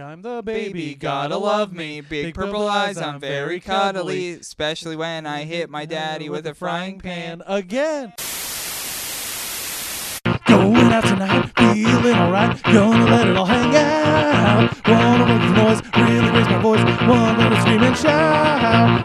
I'm the baby, Baby, gotta love me. Big purple eyes, I'm very cuddly. Especially when I hit my daddy with a frying pan. again. Going out tonight, feeling alright. Gonna let it all hang out. Wanna make some noise, really raise my voice. Wanna scream and shout.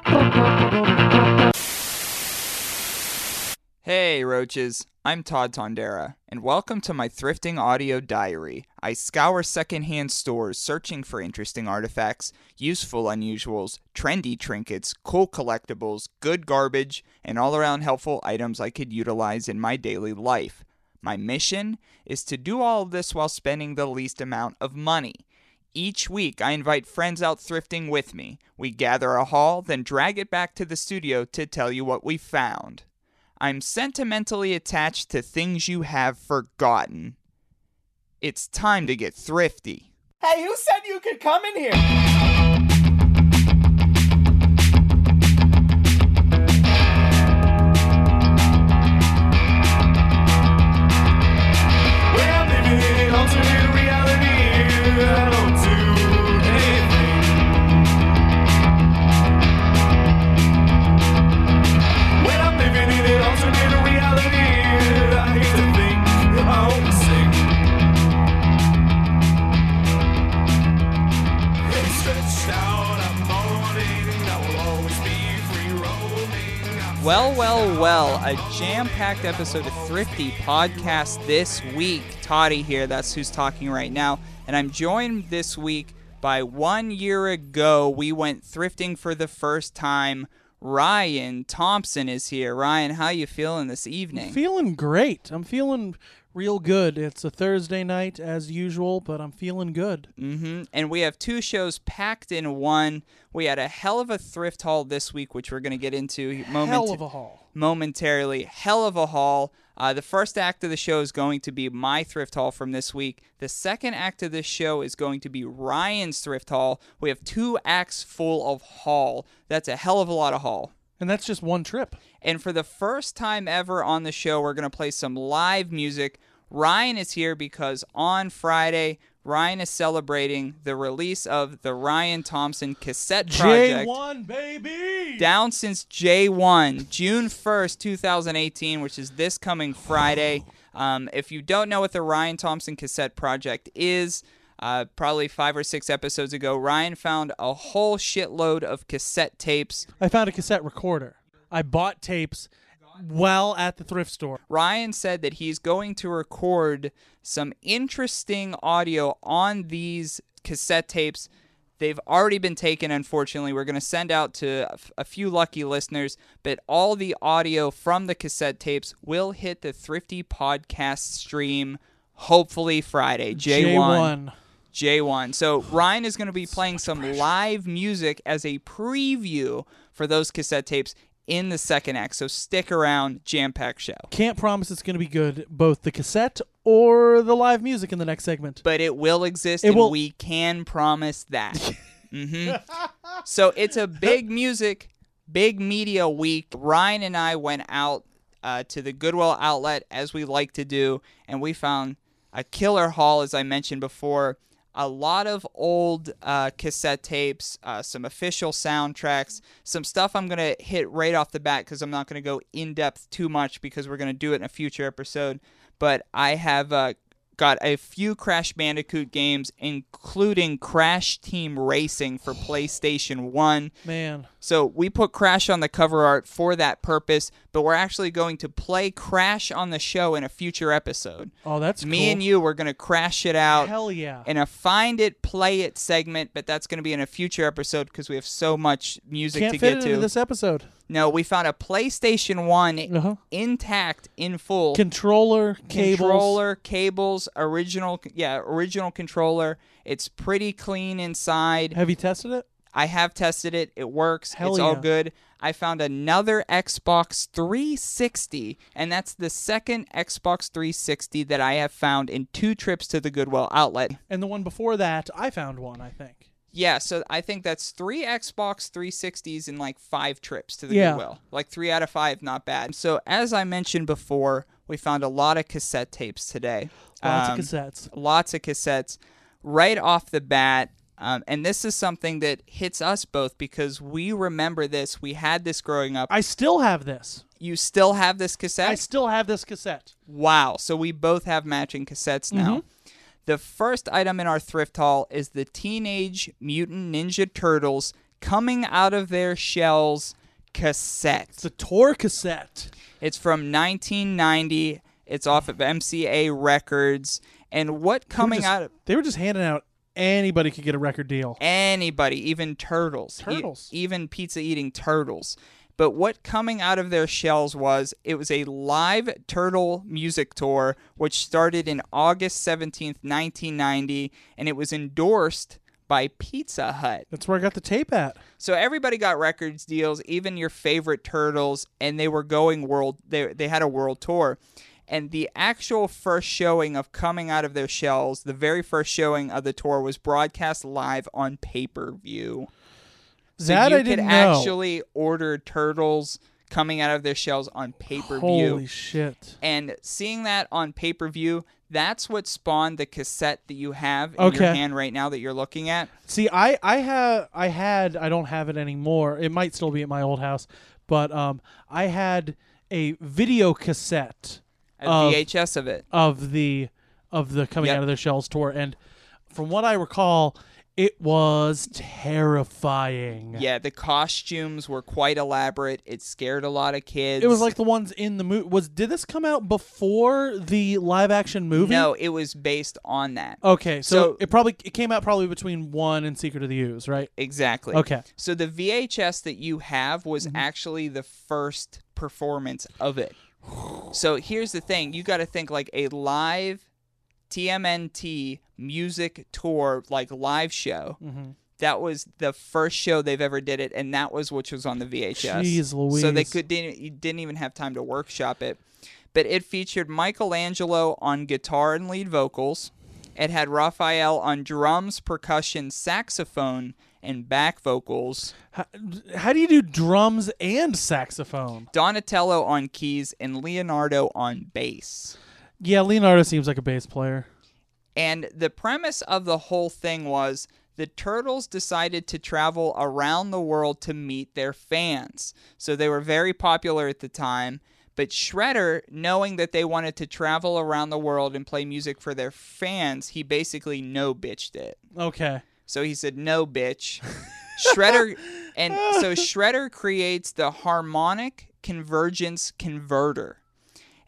Hey, roaches. I'm Todd Tondera, and welcome to my thrifting audio diary. I scour secondhand stores searching for interesting artifacts, useful unusuals, trendy trinkets, cool collectibles, good garbage, and all around helpful items I could utilize in my daily life. My mission is to do all of this while spending the least amount of money. Each week, I invite friends out thrifting with me. We gather a haul, then drag it back to the studio to tell you what we found. I'm sentimentally attached to things you have forgotten. It's time to get thrifty. Hey, who said you could come in here? Well, well, well, a jam packed episode of Thrifty Podcast this week. Toddy here, that's who's talking right now. And I'm joined this week by one year ago, we went thrifting for the first time. Ryan Thompson is here. Ryan, how you feeling this evening? Feeling great. I'm feeling real good. It's a Thursday night as usual, but I'm feeling good. Mm-hmm. And we have two shows packed in one. We had a hell of a thrift haul this week, which we're going to get into moment- Hell of a haul. Momentarily. Hell of a haul. Uh, the first act of the show is going to be my thrift haul from this week. The second act of this show is going to be Ryan's thrift haul. We have two acts full of haul. That's a hell of a lot of haul. And that's just one trip. And for the first time ever on the show, we're going to play some live music. Ryan is here because on Friday, Ryan is celebrating the release of the Ryan Thompson cassette project J1, baby! down since J1, June 1st, 2018, which is this coming Friday. Um, if you don't know what the Ryan Thompson cassette project is, uh, probably five or six episodes ago, Ryan found a whole shitload of cassette tapes. I found a cassette recorder. I bought tapes while at the thrift store. Ryan said that he's going to record some interesting audio on these cassette tapes. They've already been taken, unfortunately. We're going to send out to a few lucky listeners, but all the audio from the cassette tapes will hit the Thrifty podcast stream hopefully Friday, J1. J1. J1. So Ryan is going to be playing some live music as a preview for those cassette tapes in the second act. So stick around, jam packed show. Can't promise it's going to be good, both the cassette or the live music in the next segment. But it will exist, It and will- we can promise that. hmm So it's a big music, big media week. Ryan and I went out uh, to the Goodwill outlet as we like to do, and we found a killer haul, as I mentioned before. A lot of old uh, cassette tapes, uh, some official soundtracks, some stuff I'm going to hit right off the bat because I'm not going to go in depth too much because we're going to do it in a future episode. But I have uh, got a few Crash Bandicoot games, including Crash Team Racing for PlayStation 1. Man, So we put Crash on the cover art for that purpose, but we're actually going to play Crash on the show in a future episode. oh, that's Me cool. and you, we're going to crash it out Hell yeah. in a find it, play it segment, but that's going to be in a future episode because we have so much music Can't to fit get to. into this episode. No, we found a PlayStation 1 Uh-huh. intact in full Controller, cables. controller, cables, original, yeah, original controller. It's pretty clean inside. Have you tested it? I have tested it. It works. Hell it's all good. I found another Xbox 360, and that's the second Xbox 360 that I have found in two trips to the Goodwill outlet. And the one before that, I found one, I think. Yeah, so I think that's three Xbox 360s in like five trips to the Yeah. Goodwill. Like three out of five, not bad. So as I mentioned before, we found a lot of cassette tapes today. Lots Um, of cassettes. lots of cassettes. Right off the bat, Um, and this is something that hits us both because we remember this. We had this growing up. I still have this. you still have this cassette? I still have this cassette. Wow. So we both have matching cassettes now. Mm-hmm. The first item in our thrift haul is the Teenage Mutant Ninja Turtles coming out of their shells cassette. It's a tour cassette. It's from 1990. It's off of MCA Records. And what coming just- out of They were just handing out anybody could get a record deal. anybody, even turtles, E- Turtles. even pizza eating turtles. But what coming out of their shells was it was a live turtle music tour, which started in August 17th, 1990, and it was endorsed by Pizza Hut. That's where I got the tape at. So everybody got records deals, even your favorite turtles, and they were going world. They they had a world tour, and the actual first showing of coming out of their shells, the very first showing of the tour was broadcast live on pay per view. So that you I could know. actually order turtles coming out of their shells on pay per view. Holy shit! and seeing that on pay per view. That's what spawned the cassette that you have in your hand right now that you're looking at. See, I I have I had I don't have it anymore. It might still be at my old house, but um, I had a video cassette A Of- VHS of it. of the of the coming Yep. out of their shells tour, and from what I recall, it was terrifying. Yeah, the costumes were quite elaborate. It scared a lot of kids. It was like the ones in the movie. Was did this come out before the live action movie? no, it was based on that. Okay, so, So- it probably it came out probably between one and Secret of the Ooze, right? Exactly. Okay. So the VHS that you have was Mm-hmm. actually the first performance of it. So here's the thing: you got to think like a live TMNT music tour, like live show. Mm-hmm. That was the first show they've ever did it, and that was which was on the VHS. Jeez So they could didn't you didn't even have time to workshop it. But it featured Michelangelo on guitar and lead vocals. It had Raphael on drums, percussion, saxophone, and back vocals. How, how do you do drums and saxophone? Donatello on keys and Leonardo on bass. Yeah, Leonardo seems like a bass player. And the premise of the whole thing was the Turtles decided to travel around the world to meet their fans. So they were very popular at the time. But Shredder, knowing that they wanted to travel around the world and play music for their fans, he basically no bitched it. Okay. So he said, "No, bitch." Shredder, and so Shredder creates the harmonic convergence converter,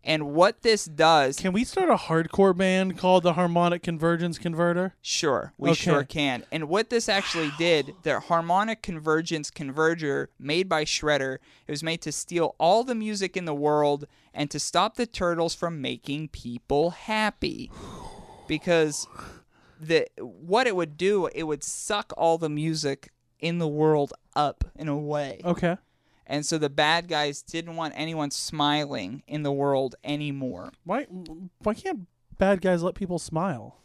and what this does, Can we start a hardcore band called the Harmonic Convergence Converter? sure, we Okay. sure can. And what this actually did, the harmonic convergence converter made by Shredder, it was made to steal all the music in the world and to stop the turtles from making people happy, because the what it would do, it would suck all the music in the world up in a way. Okay. And so the bad guys didn't want anyone smiling in the world anymore. Why why can't bad guys let people smile?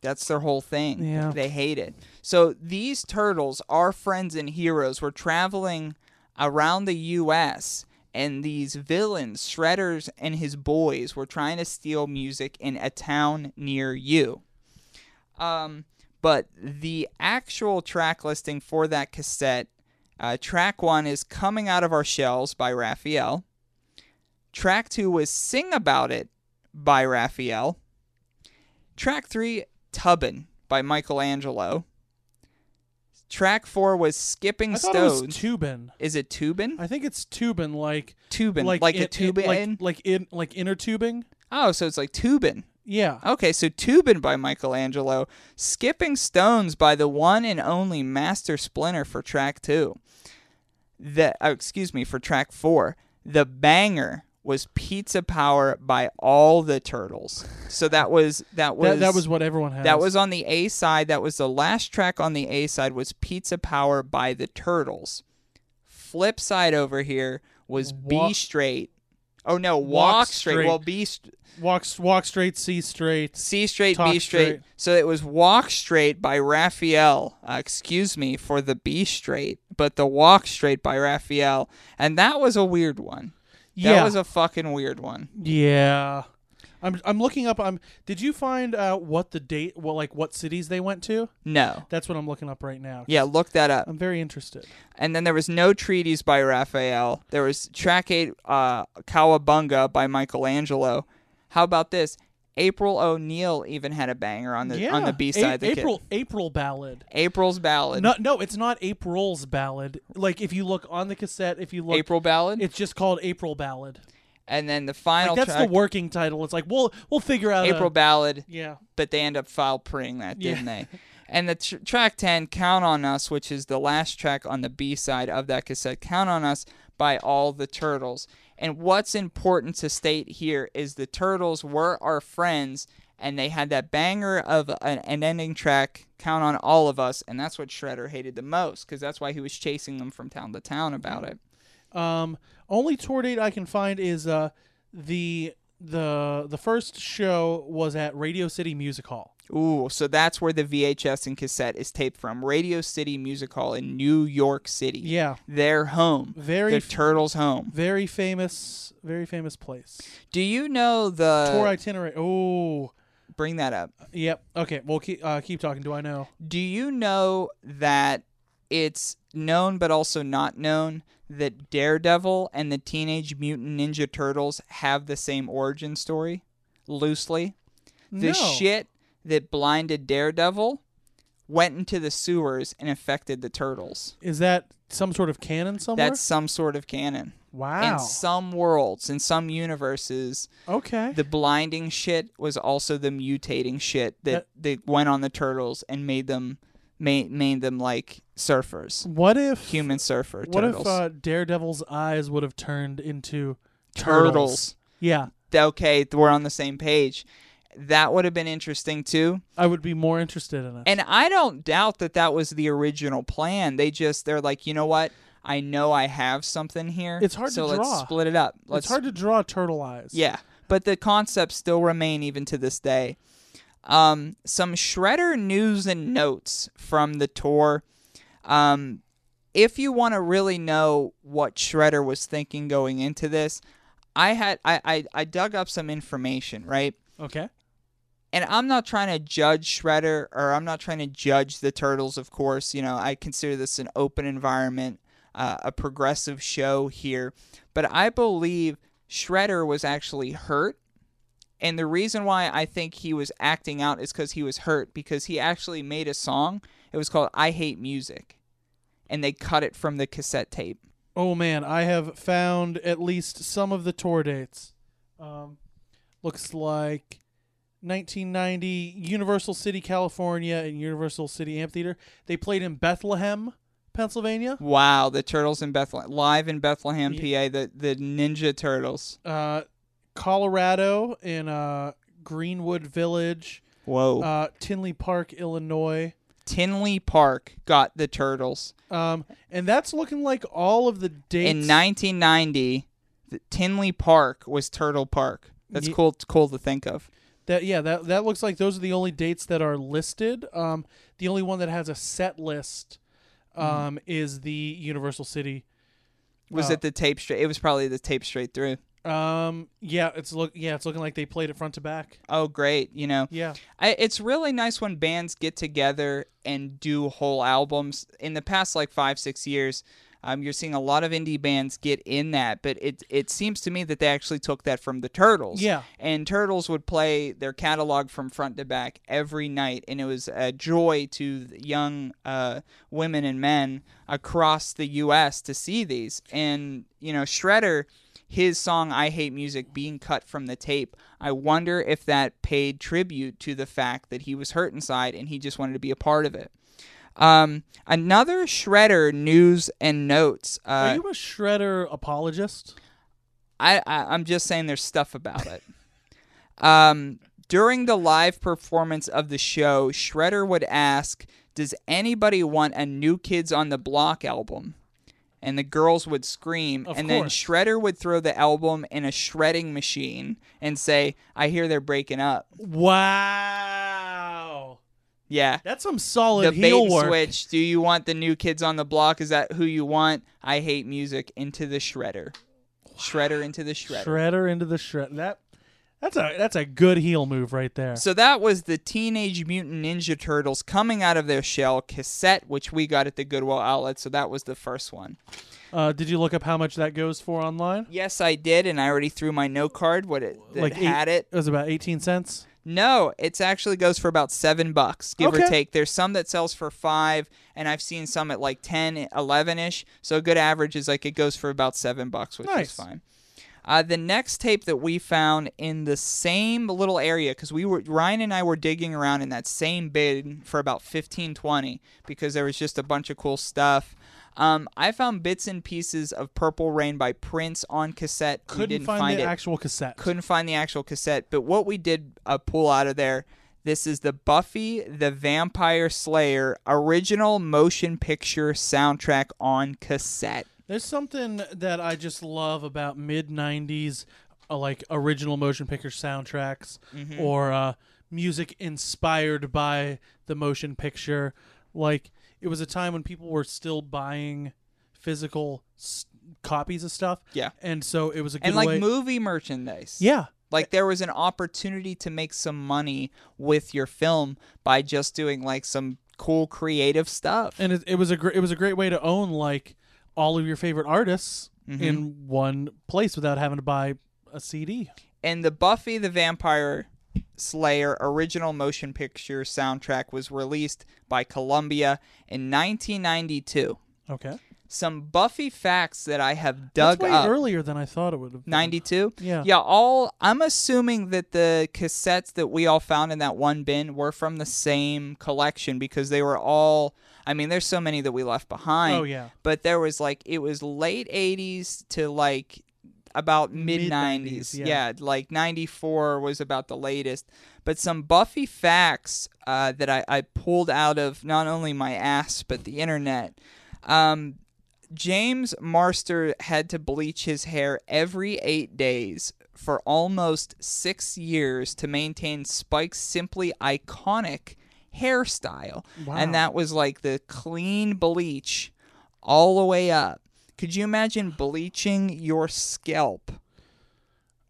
That's their whole thing. Yeah. They hate it. So these turtles, our friends and heroes, were traveling around the U.S., and these villains, Shredders and his boys, were trying to steal music in a town near you. Um, but the actual track listing for that cassette, uh, track one is Coming Out of Our Shells by Raphael. Track two was Sing About It by Raphael. Track three, Tubbin by Michelangelo. Track four was Skipping I thought it was Stones. Tubin. is it Tubin? I think it's Tubin, like Tubin, like like, a tubin. like like in like inner tubing. oh, so it's like Tubin. Yeah. Okay, so Tubin by Michelangelo, Skipping Stones by the one and only Master Splinter for track two. The oh, excuse me for track four. The banger was Pizza Power by all the Turtles. So that was that was that, that was what everyone had. that was on the A side. That was the last track on the A side was Pizza Power by the Turtles. Flip side over here was Wa- B Straight. Oh no, Walk, Walk straight. Straight. Well, B st- walk walk straight, see straight. C straight, Talk B straight. straight. So it was Walk Straight by Raphael. Uh, excuse me for the B straight, but the Walk Straight by Raphael, and that was a weird one. That Yeah. was a fucking weird one. Yeah. I'm I'm looking up. I'm. Did you find out what the date? Well, like what cities they went to? No. That's what I'm looking up right now. Yeah, look that up. I'm very interested. And then there was no treaties by Raphael. There was track eight, uh, Cowabunga by Michelangelo. How about this? April O'Neil even had a banger on the yeah. on the B side. A- the kid. April April ballad. April's ballad. No, no, it's not April's ballad. Like if you look on the cassette, if you look, April ballad. it's just called April ballad. And then the final Like that's track, the working title. It's like we'll we'll figure out April A, ballad. yeah. but they end up file printing that, didn't they? And the tr- track 10, Count on Us, which is the last track on the B side of that cassette, Count on Us by All the Turtles. And what's important to state here is the Turtles were our friends, and they had that banger of an, an ending track, Count on All of Us, and that's what Shredder hated the most, because that's why he was chasing them from town to town about mm. it. Um, only tour date I can find is uh the the the first show was at Radio City Music Hall. Ooh, so that's where the VHS and cassette is taped from. Radio City Music Hall in New York City. Yeah, Their home. very the f- Turtles' home. very famous, very famous place. Do you know the tour itinerary. Oh, bring that up? yep. Okay, well keep uh, keep talking. Do I know? Do you know that it's known but also not known that Daredevil and the Teenage Mutant Ninja Turtles have the same origin story? Loosely, the no. shit that blinded Daredevil went into the sewers and affected the turtles. Is that some sort of canon somewhere? That's some sort of canon. wow. In some worlds, in some universes, okay. the blinding shit was also the mutating shit that, that went on the turtles and made them made, made them like surfers what if human surfer What turtles if uh, Daredevil's eyes would have turned into turtles. turtles? Yeah, okay we're on the same page that would have been interesting too I would be more interested in it. and i don't doubt that that was the original plan they just they're like you know what i know i have something here It's hard so to let's draw. split it up let's it's hard to draw turtle eyes. Yeah, but the concepts still remain even to this day. Um, some Shredder news and notes from the tour. Um, if you want to really know what Shredder was thinking going into this, I had I, I, I dug up some information, right? Okay. and I'm not trying to judge Shredder or I'm not trying to judge the Turtles, of course. You know, I consider this an open environment, uh, a progressive show here. But I believe Shredder was actually hurt. And the reason why I think he was acting out is because he was hurt, because he actually made a song. It was called I Hate Music. And they cut it from the cassette tape. Oh man, I have found at least some of the tour dates. Um, looks like 1990 Universal City, California, and Universal City Amphitheater. They played in Bethlehem, Pennsylvania. Wow, the Turtles in Bethlehem, live in Bethlehem, PA, the, the Ninja Turtles. Uh, Colorado in uh, Greenwood Village. Whoa. Uh, Tinley Park, Illinois. Tinley Park got the Turtles. Um, and that's looking like all of the dates. In 1990, the Tinley Park was Turtle Park. That's Ye- cool. It's cool to think of. That yeah, that that looks like those are the only dates that are listed. Um, the only one that has a set list um, is the Universal City. Was Uh, it the tape straight? It was probably the tape straight through. Um, yeah, it's look yeah, it's looking like they played it front to back. Oh, great! You know, Yeah, I, it's really nice when bands get together and do whole albums. In the past, like five, six years, um, you're seeing a lot of indie bands get in that. But it it seems to me that they actually took that from the Turtles. Yeah. and Turtles would play their catalog from front to back every night, and it was a joy to young uh, women and men across the U.S. to see these. And you know, Shredder his song I Hate Music being cut from the tape, I wonder if that paid tribute to the fact that he was hurt inside and he just wanted to be a part of it. Um, another Shredder news and notes. are Uh, you a shredder apologist? I, I I'm just saying there's stuff about it. Um, during the live performance of the show, Shredder would ask, "Does anybody want a New Kids on the Block album?" And the girls would scream, Of and then. Shredder would throw the album in a shredding machine and say, "I hear they're breaking up." Wow, Yeah. that's some solid The heel and work. switch. Do you want the new kids on the block? Is that who you want? I hate music into the shredder. Shredder into the shredder. Shredder into the shred. That That's a that's a good heel move right there. So that was the Teenage Mutant Ninja Turtles coming out of their shell cassette, which we got at the Goodwill outlet. So that was the first one. Uh, did you look up how much that goes for online? Yes, I did, and I already threw my note card. What it that Like eight- had it? It was about eighteen cents. No, it actually goes for about seven bucks, give or take. There's some that sells for five, and I've seen some at like 10, 11 ish. So a good average is like it goes for about seven bucks, which Nice. is fine. Uh, the next tape that we found in the same little area, because we were Ryan and I were digging around in that same bin for about 15, 20, because there was just a bunch of cool stuff. Um, I found bits and pieces of Purple Rain by Prince on cassette. Couldn't didn't find, find the it actual cassette. couldn't find the actual cassette, but what we did uh, pull out of there, this is the Buffy the Vampire Slayer original motion picture soundtrack on cassette. There's something that I just love about mid '90s, uh, like original motion picture soundtracks Mm-hmm. or uh, music inspired by the motion picture. Like it was a time when people were still buying physical s- copies of stuff. Yeah. and so it was a good And like way. movie merchandise. yeah, Like there was an opportunity to make some money with your film by just doing like some cool creative stuff. and it, it was a gr- it was a great way to own like all of your favorite artists Mm-hmm. in one place without having to buy a CD. and the Buffy the Vampire Slayer original motion picture soundtrack was released by Columbia in 1992. Okay, Some Buffy facts that I have dug that's way up. earlier than I thought it would have. been. 92? Yeah. Yeah, all I'm assuming that the cassettes that we all found in that one bin were from the same collection because they were all I mean there's so many that we left behind. Oh, yeah. But there was like it was late 80s to like about mid 90s. Yeah. Yeah, like 94 was about the latest. But some Buffy facts uh, that I, I pulled out of not only my ass but the internet. Um, James Marster had to bleach his hair every eight days for almost six years to maintain Spike's simply iconic hairstyle. Wow. And that was like the clean bleach all the way up. Could you imagine bleaching your scalp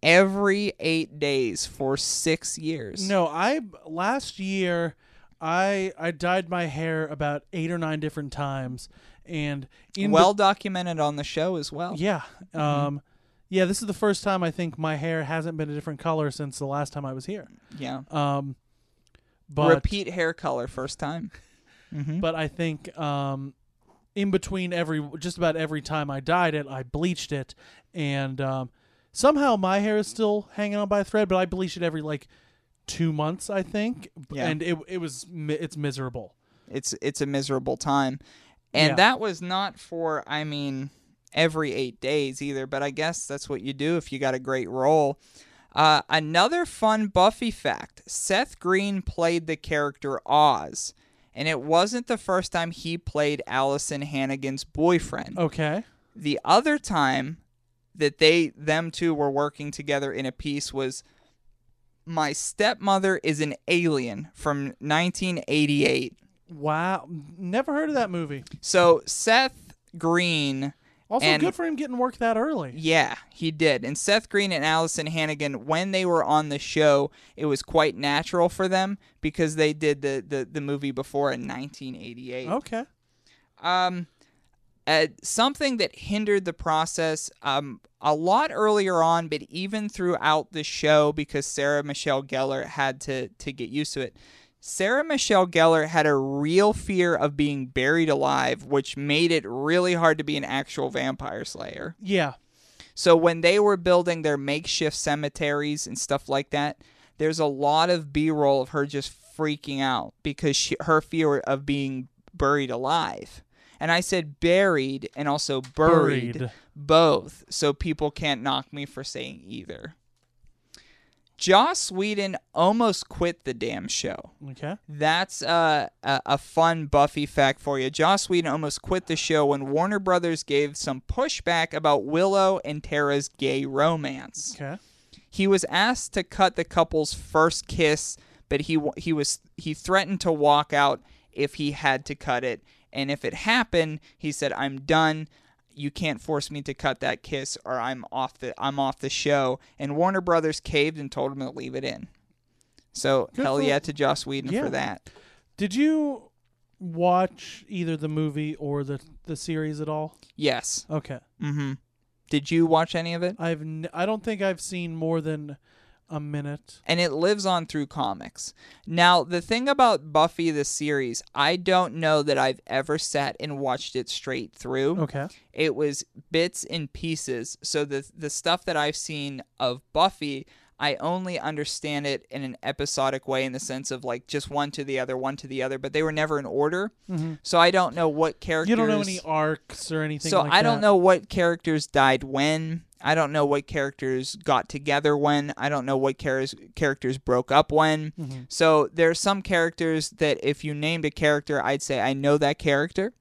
every eight days for six years? No, I last year I I dyed my hair about eight or nine different times, and Well documented on the show as well. yeah, um, yeah. This is the first time I think my hair hasn't been a different color since the last time I was here. Yeah. Um, but Repeat hair color first time. but I think um, in between every just about every time I dyed it, I bleached it, and um, somehow my hair is still hanging on by a thread. But I bleach it every like two months, I think, Yeah. and it it was it's miserable. it's it's a miserable time and Yeah. that was not for i mean every eight days either but i guess that's what you do if you got a great role uh, another fun buffy fact seth green played the character oz and it wasn't the first time he played alyson hannigan's boyfriend Okay. the other time that they them two were working together in a piece was my stepmother is an alien from 1988 Wow, never heard of that movie. So Seth Green, Also, And- good for him getting work that early. yeah, he did. And Seth Green and Alyson Hannigan, when they were on the show, it was quite natural for them because they did the the, the movie before in 1988. Okay. Um, uh, something that hindered the process um, a lot earlier on, but even throughout the show, because Sarah Michelle Gellar had to to get used to it. Sarah Michelle Gellar had a real fear of being buried alive, which made it really hard to be an actual vampire slayer. Yeah. So when they were building their makeshift cemeteries and stuff like that, there's a lot of B-roll of her just freaking out because she, her fear of being buried alive. And I said buried and also buried, Buried. both, so people can't knock me for saying either. Joss Whedon almost quit the damn show. Okay. That's uh, a, a fun Buffy fact for you. Joss Whedon almost quit the show when Warner Brothers gave some pushback about Willow and Tara's gay romance. Okay. He was asked to cut the couple's first kiss, but he he was he threatened to walk out if he had to cut it. And if it happened, he said, "I'm done. You can't force me to cut that kiss or I'm off the I'm off the show. And Warner Brothers caved and told him to leave it in. So Good hell for- yeah to Joss Whedon Yeah. for that. Did you watch either the movie or the the series at all? Yes. Okay. Mm-hmm. Did you watch any of it? I've n- I don't think I've seen more than a minute. and it lives on through comics. Now, the thing about Buffy the series, I don't know that I've ever sat and watched it straight through. Okay. It was bits and pieces. So the the stuff that I've seen of Buffy, I only understand it in an episodic way in the sense of like just one to the other, one to the other, but they were never in order. Mhm. So I don't know what characters You don't know any arcs or anything so like I don't that? know what characters died when. I don't know what characters got together when. I don't know what char- characters broke up when. Mhm. So there are some characters that if you named a character, I'd say I know that character,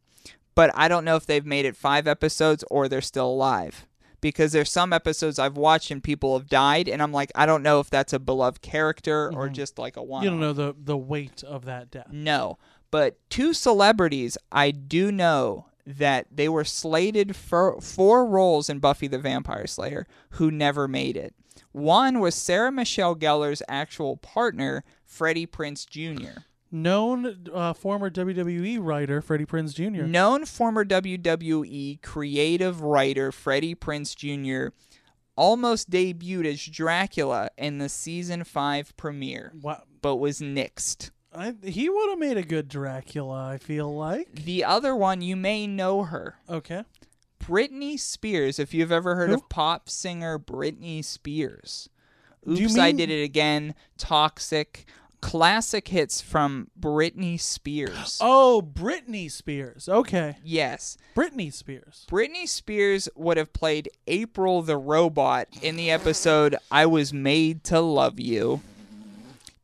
but I don't know if they've made it five episodes or they're still alive. Because there's some episodes I've watched and people have died, and I'm like, I don't know if that's a beloved character or Mhm. just like a one. You don't know the the weight of that death. No. But two celebrities I do know that they were slated for four roles in Buffy the Vampire Slayer who never made it. One was Sarah Michelle Gellar's actual partner, Freddie Prinze Jr. Known uh, former WWE writer Freddie Prinze Jr. Known former WWE creative writer Freddie Prinze Jr. almost debuted as Dracula in the season 5 premiere, Wow. but was nixed. I, he would have made a good Dracula. I feel like. The other one, you may know her. Okay. Britney Spears, if you've ever heard Who? of pop singer Britney Spears. Oops, I Did It Again, Toxic, classic hits from Britney Spears. Oh, Britney Spears. Okay. Yes. Britney Spears. Britney Spears would have played April the robot in the episode I Was Made to Love You.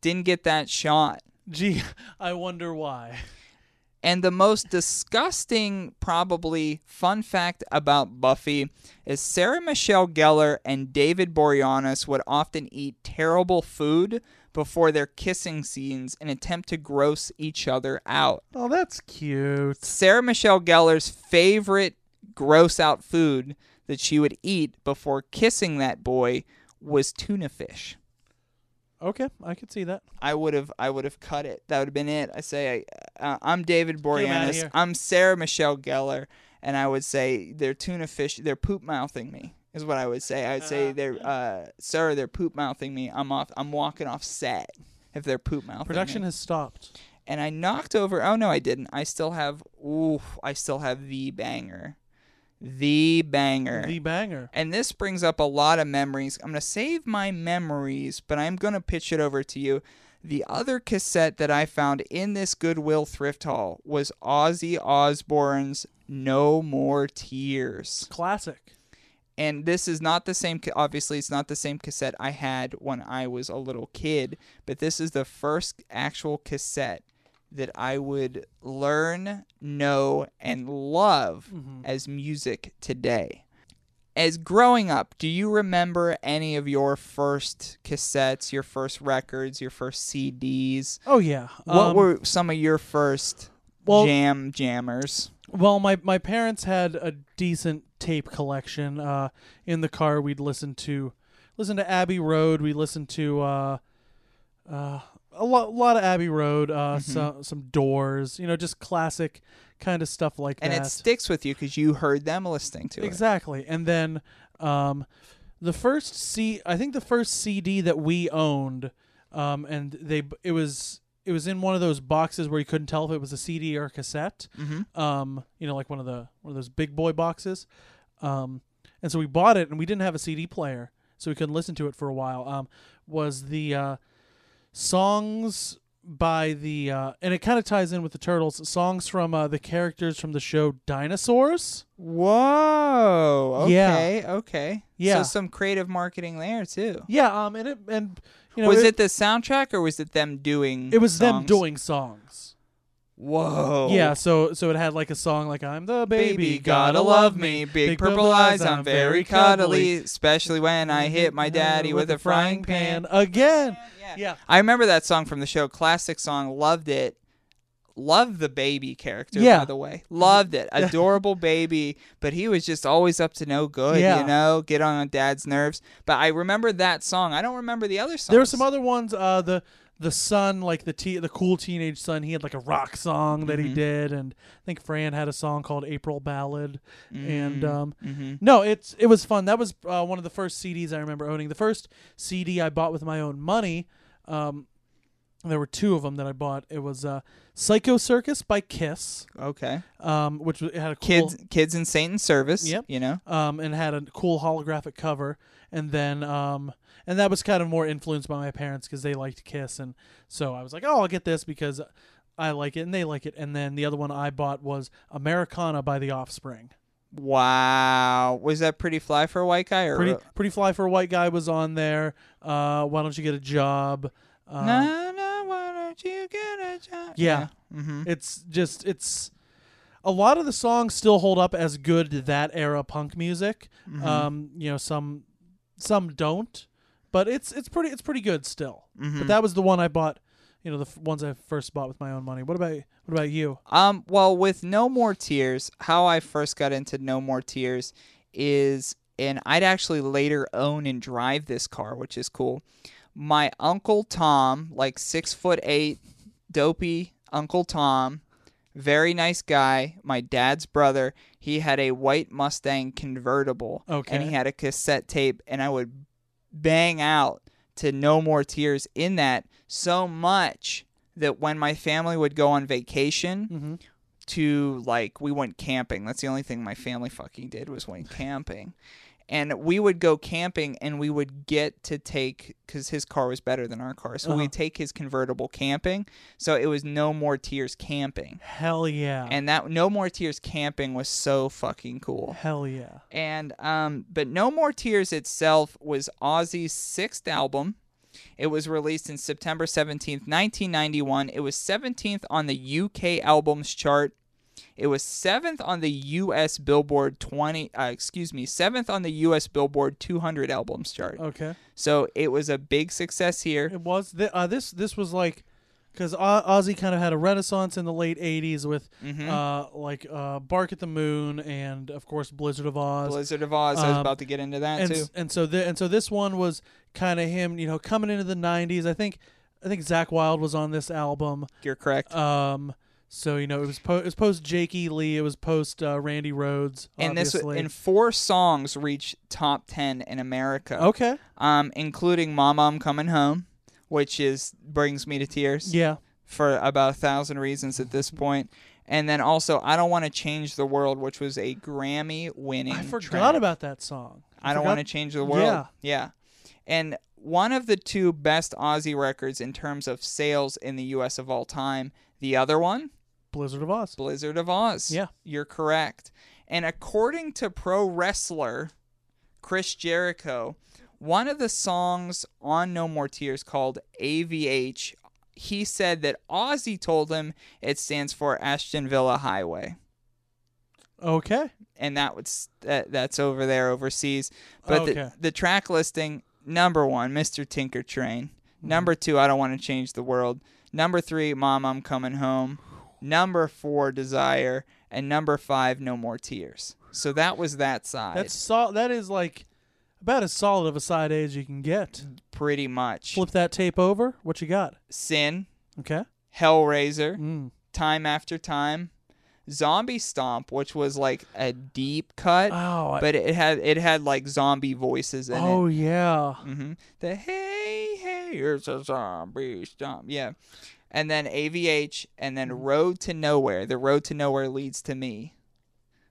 Didn't get that shot. Gee, I wonder why. And the most disgusting, probably fun fact about Buffy is Sarah Michelle Gellar and David Boreanaz would often eat terrible food before their kissing scenes and attempt to gross each other out. Oh, that's cute. Sarah Michelle Gellar's favorite gross out food that she would eat before kissing that boy was tuna fish. Okay, I could see that. I would have I would have cut it. That would have been it. I say uh, I'm David Boreanaz. I'm Sarah Michelle Gellar, and I would say they're tuna fish. They're poop mouthing me. Is what I would say. I would say they're uh, Sarah. They're poop mouthing me. I'm off. I'm walking off set if they're poop mouthing. Production me. has stopped. and I knocked over. Oh no, I didn't. I still have. Ooh, I still have the banger, the banger. The banger. And this brings up a lot of memories. I'm going to save my memories, but I'm going to pitch it over to you. The other cassette that I found in this Goodwill thrift haul was Ozzy Osbourne's No More Tears. Classic. And this is not the same, obviously, it's not the same cassette I had when I was a little kid, but this is the first actual cassette that I would learn, know, and love Mhm. as music today. As growing up, do you remember any of your first cassettes, your first records, your first CDs? Oh yeah. What Um, were some of your first well- jam jammers? Well, my my parents had a decent tape collection. Uh, in the car, we'd listen to listen to Abbey Road. We listened to uh, uh, a lot lot of Abbey Road. Uh, Mm-hmm. some some Doors. You know, just classic kind of stuff like And that. And it sticks with you because you heard them listening to it. Exactly. And then um, the first C, I think the first CD that we owned, um, and they it was it was in one of those boxes where you couldn't tell if it was a CD or a cassette. Mm-hmm. Um, you know, like one of the one of those big boy boxes. Um, and so we bought it, and we didn't have a CD player, so we couldn't listen to it for a while. Um, was the uh, songs by the uh, and it kind of ties in with the turtles songs from uh, the characters from the show dinosaurs Whoa. Yeah. Okay. Okay. Yeah. So some creative marketing there too. Yeah, um, and it and you know was it, it, the soundtrack or was it them doing? it was them doing songs. Whoa. Yeah, so so it had like a song like "I'm the baby, Baby, gotta love me. Big, purple eyes, I'm very cuddly. Especially when I mhm, hit my mhm, daddy with a frying pan. again. Yeah. Yeah, I remember that song from the show. Classic song. Loved it. Loved the baby character, Yeah. by the way. Mm-hmm. Loved it. Adorable baby, but he was just always up to no good, Yeah. you know, get on dad's nerves. But I remember that song. I don't remember the other songs. There were some other ones. Uh, the the son, like the te- the cool teenage son, he had like a rock song that Mm-hmm. he did, and I think Fran had a song called April Ballad. And um, Mm-hmm. no, it's it was fun. That was uh, one of the first CDs I remember owning. The first CD I bought with my own money. Um, there were two of them that I bought. It was uh, Psycho Circus by Kiss, Okay. um, which was- had a cool, Kids kids in Satan's service. Yep. You know? um, and had a cool holographic cover. And then, um, and that was kind of more influenced by my parents because they liked Kiss, and so I was like, oh, I'll get this because I like it and they like it. And then the other one I bought was Americana by The Offspring. Wow. Was that pretty fly for a white guy or Pretty, pretty fly for a white guy was on there. Uh, why don't you get a job? Um, No, no, why don't you get a job? Yeah. Mm-hmm. It's just it's a lot of the songs still hold up as good that era punk music. Mm-hmm. Um, you know, some some don't, but it's it's pretty it's pretty good still. Mm-hmm. But that was the one I bought. You know, the f- ones I first bought with my own money. What about what about you? Um, well, with No More Tears, how I first got into No More Tears is, and I'd actually later own and drive this car, which is cool. My uncle Tom, like six foot eight, dopey Uncle Tom, very nice guy. My dad's brother, he had a white Mustang convertible, Okay. and he had a cassette tape, and I would bang out to No More Tears in that so much that when my family would go on vacation Mm-hmm. to like we went camping. That's the only thing my family fucking did was went camping. And we would go camping and we would get to take cuz his car was better than our car. So Uh-huh. we'd take his convertible camping. So it was no more tears camping. Hell yeah. And that no more tears camping was so fucking cool. Hell yeah. And um, but No More Tears itself was Ozzy's sixth album. It was released in September 17th, 1991. It was 17th on the UK albums chart. It was 7th on the US Billboard 20 uh, excuse me, 7th on the US Billboard 200 albums chart. Okay. So it was a big success here. It was th- uh, this this was like because Ozzy kind of had a renaissance in the late '80s with Mhm. uh, like uh, Bark at the Moon and of course Blizzard of Oz. Blizzard of Oz, I was Um, about to get into that and too. and so the, and so this one was kind of him, you know, coming into the '90s. I think I think Zakk Wylde was on this album. You're correct. Um, so you know it was po- it was post Jake E. Lee, it was post uh, Randy Rhoads. and this and four songs reached top 10 in America. okay, um, including "Mama, I'm Coming Home," which is brings me to tears yeah, for about a thousand reasons at this point. And then also, "I Don't Want to Change the World," which was a Grammy-winning. I forgot track. about that song. I don't want to change the world. Yeah. yeah, and one of the two best Ozzy records in terms of sales in the U.S. of all time. The other one, Blizzard of Oz. Blizzard of Oz. Yeah. You're correct. And according to pro wrestler Chris Jericho, one of the songs on No More Tears called AVH, he said that Ozzy told him it stands for Aston Villa Highway. Okay, And that was that, that's over there overseas. But Okay. the, the track listing number one, Mr. Tinker Train. Mm-hmm. Number two, I don't want to change the world. Number three, Mom, I'm coming home. Number four, Desire, and number five, No More Tears. So that was that side. that's sol- That is like about as solid of a side A as you can get. pretty much Flip that tape over. What you got? Sin, Okay. Hellraiser, Mm. Time After Time, Zombie Stomp, which was like a deep cut, Oh, I- but it had it had like zombie voices in it. oh yeah. hmm The hey, hey, here's a zombie stomp. Yeah. And then AVH, and then Mm-hmm. Road to Nowhere. The Road to Nowhere leads to me.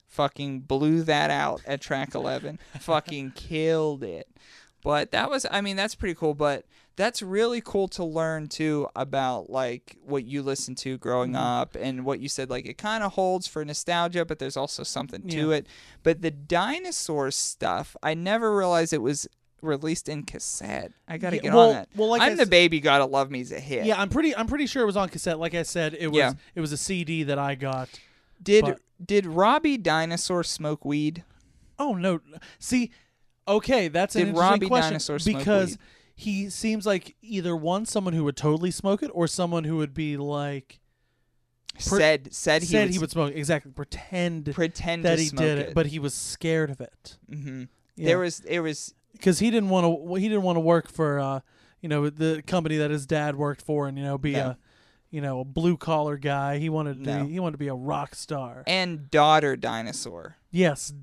Fucking blew that out at track 11. Fucking killed it. But that was, I mean, that's pretty cool. But that's really cool to learn too about like what you listened to growing Mm-hmm. up and what you said. Like it kind of holds for nostalgia, but there's also something to it. But the dinosaur stuff, I never realized it was released in cassette. I gotta Yeah, get well- on that. well, like I'm I the s- baby, gotta love me's a hit. Yeah, I'm pretty. I'm pretty sure it was on cassette. Like I said, it was. Yeah. It was a CD that I got. Did but- did Robbie Dinosaur smoke weed? Oh no! See, okay, that's an interesting Robbie question Dinosaur smoke because weed? he seems like either one, someone who would totally smoke it, or someone who would be like, said said he said would, he would smoke exactly pretend pretend that to he smoke did it, it, but he was scared of it. hmm Yeah. there was it was because he didn't want to. He didn't want to work for, uh, you know, the company that his dad worked for, and you know, be No. a, you know, a blue collar guy. He wanted to. No. Be, he wanted to be a rock star. and daughter dinosaur. yes.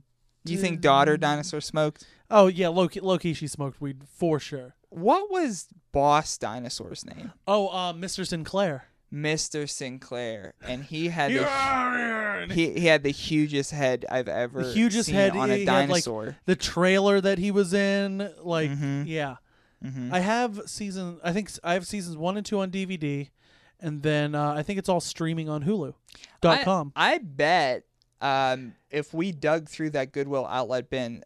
Do you think daughter dinosaur smoked? Oh yeah, Loki. Loki. She smoked weed for sure. What was boss dinosaur's name? Oh, uh, Mr. Sinclair. Mr. Sinclair, and he had the, he, he had the hugest head I've ever the hugest seen head on a he had, like, dinosaur. the trailer that he was in. Like, Mhm. yeah. Mhm. I have season. I think I have seasons one and two on DVD, and then uh, I think it's all streaming on Hulu. Dot I- com. I bet um, if we dug through that Goodwill outlet bin,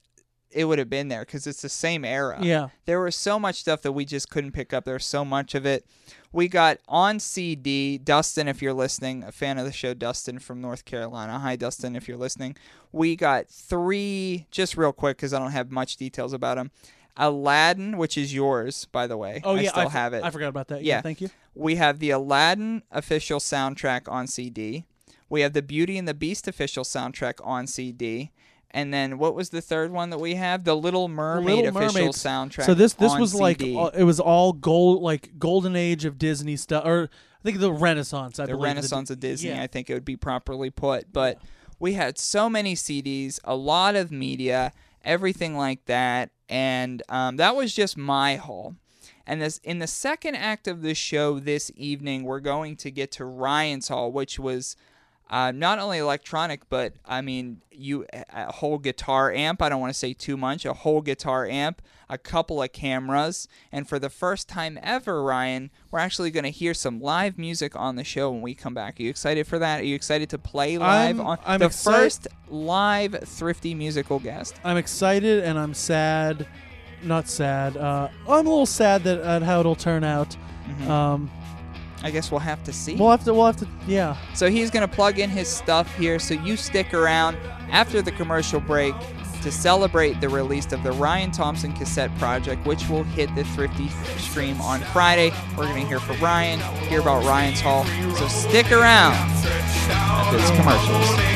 it would have been there because it's the same era. Yeah. There was so much stuff that we just couldn't pick up. There's so much of it. We got on CD, Dustin, if you're listening, a fan of the show, Dustin from North Carolina. Hi, Dustin, if you're listening. We got three, just real quick because I don't have much details about them. Aladdin, which is yours, by the way. Oh I yeah, still f- have it. I forgot about that. Yeah, Yeah. thank you. We have the Aladdin official soundtrack on CD. We have the Beauty and the Beast official soundtrack on CD. And then what was the third one that we have? The Little Mermaid Little official Mermaid. soundtrack. So this this was like CD. all- it was all gold like golden age of Disney stuff, or I think the Renaissance. I the believe Renaissance of Disney, Yeah. I think it would be properly put. But we had so many CDs, a lot of media, everything like that, and um, that was just my haul. And this in the second act of the show this evening, we're going to get to Ryan's haul, which was uh, not only electronic, but I mean, you a whole guitar amp. I don't want to say too much. A whole guitar amp, a couple of cameras, and for the first time ever, Ryan, we're actually going to hear some live music on the show when we come back. Are you excited for that? Are you excited to play live I'm- on I'm the exci- first live thrifty musical guest? I'm excited and I'm sad. Not sad. Uh, I'm a little sad that at how it'll turn out. Mm-hmm. Um, I guess we'll have to see. we'll have to. We'll have to. Yeah. So he's going to plug in his stuff here. So you stick around after the commercial break to celebrate the release of the Ryan Thompson cassette project, which will hit the Thrifty stream on Friday. We're going to hear from Ryan, hear about Ryan's haul. So stick around after this commercials.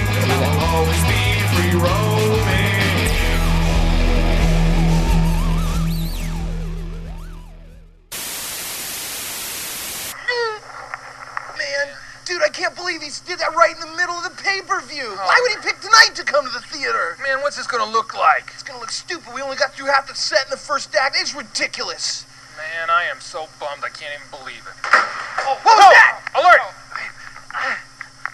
Middle of the pay-per-view. Why would he pick tonight to come to the theater? Man, what's this gonna look like? It's gonna look stupid. We only got through half the set in the first act. It's ridiculous. Man, I am so bummed I can't even believe it. Oh, what was oh, that? Alert! Oh,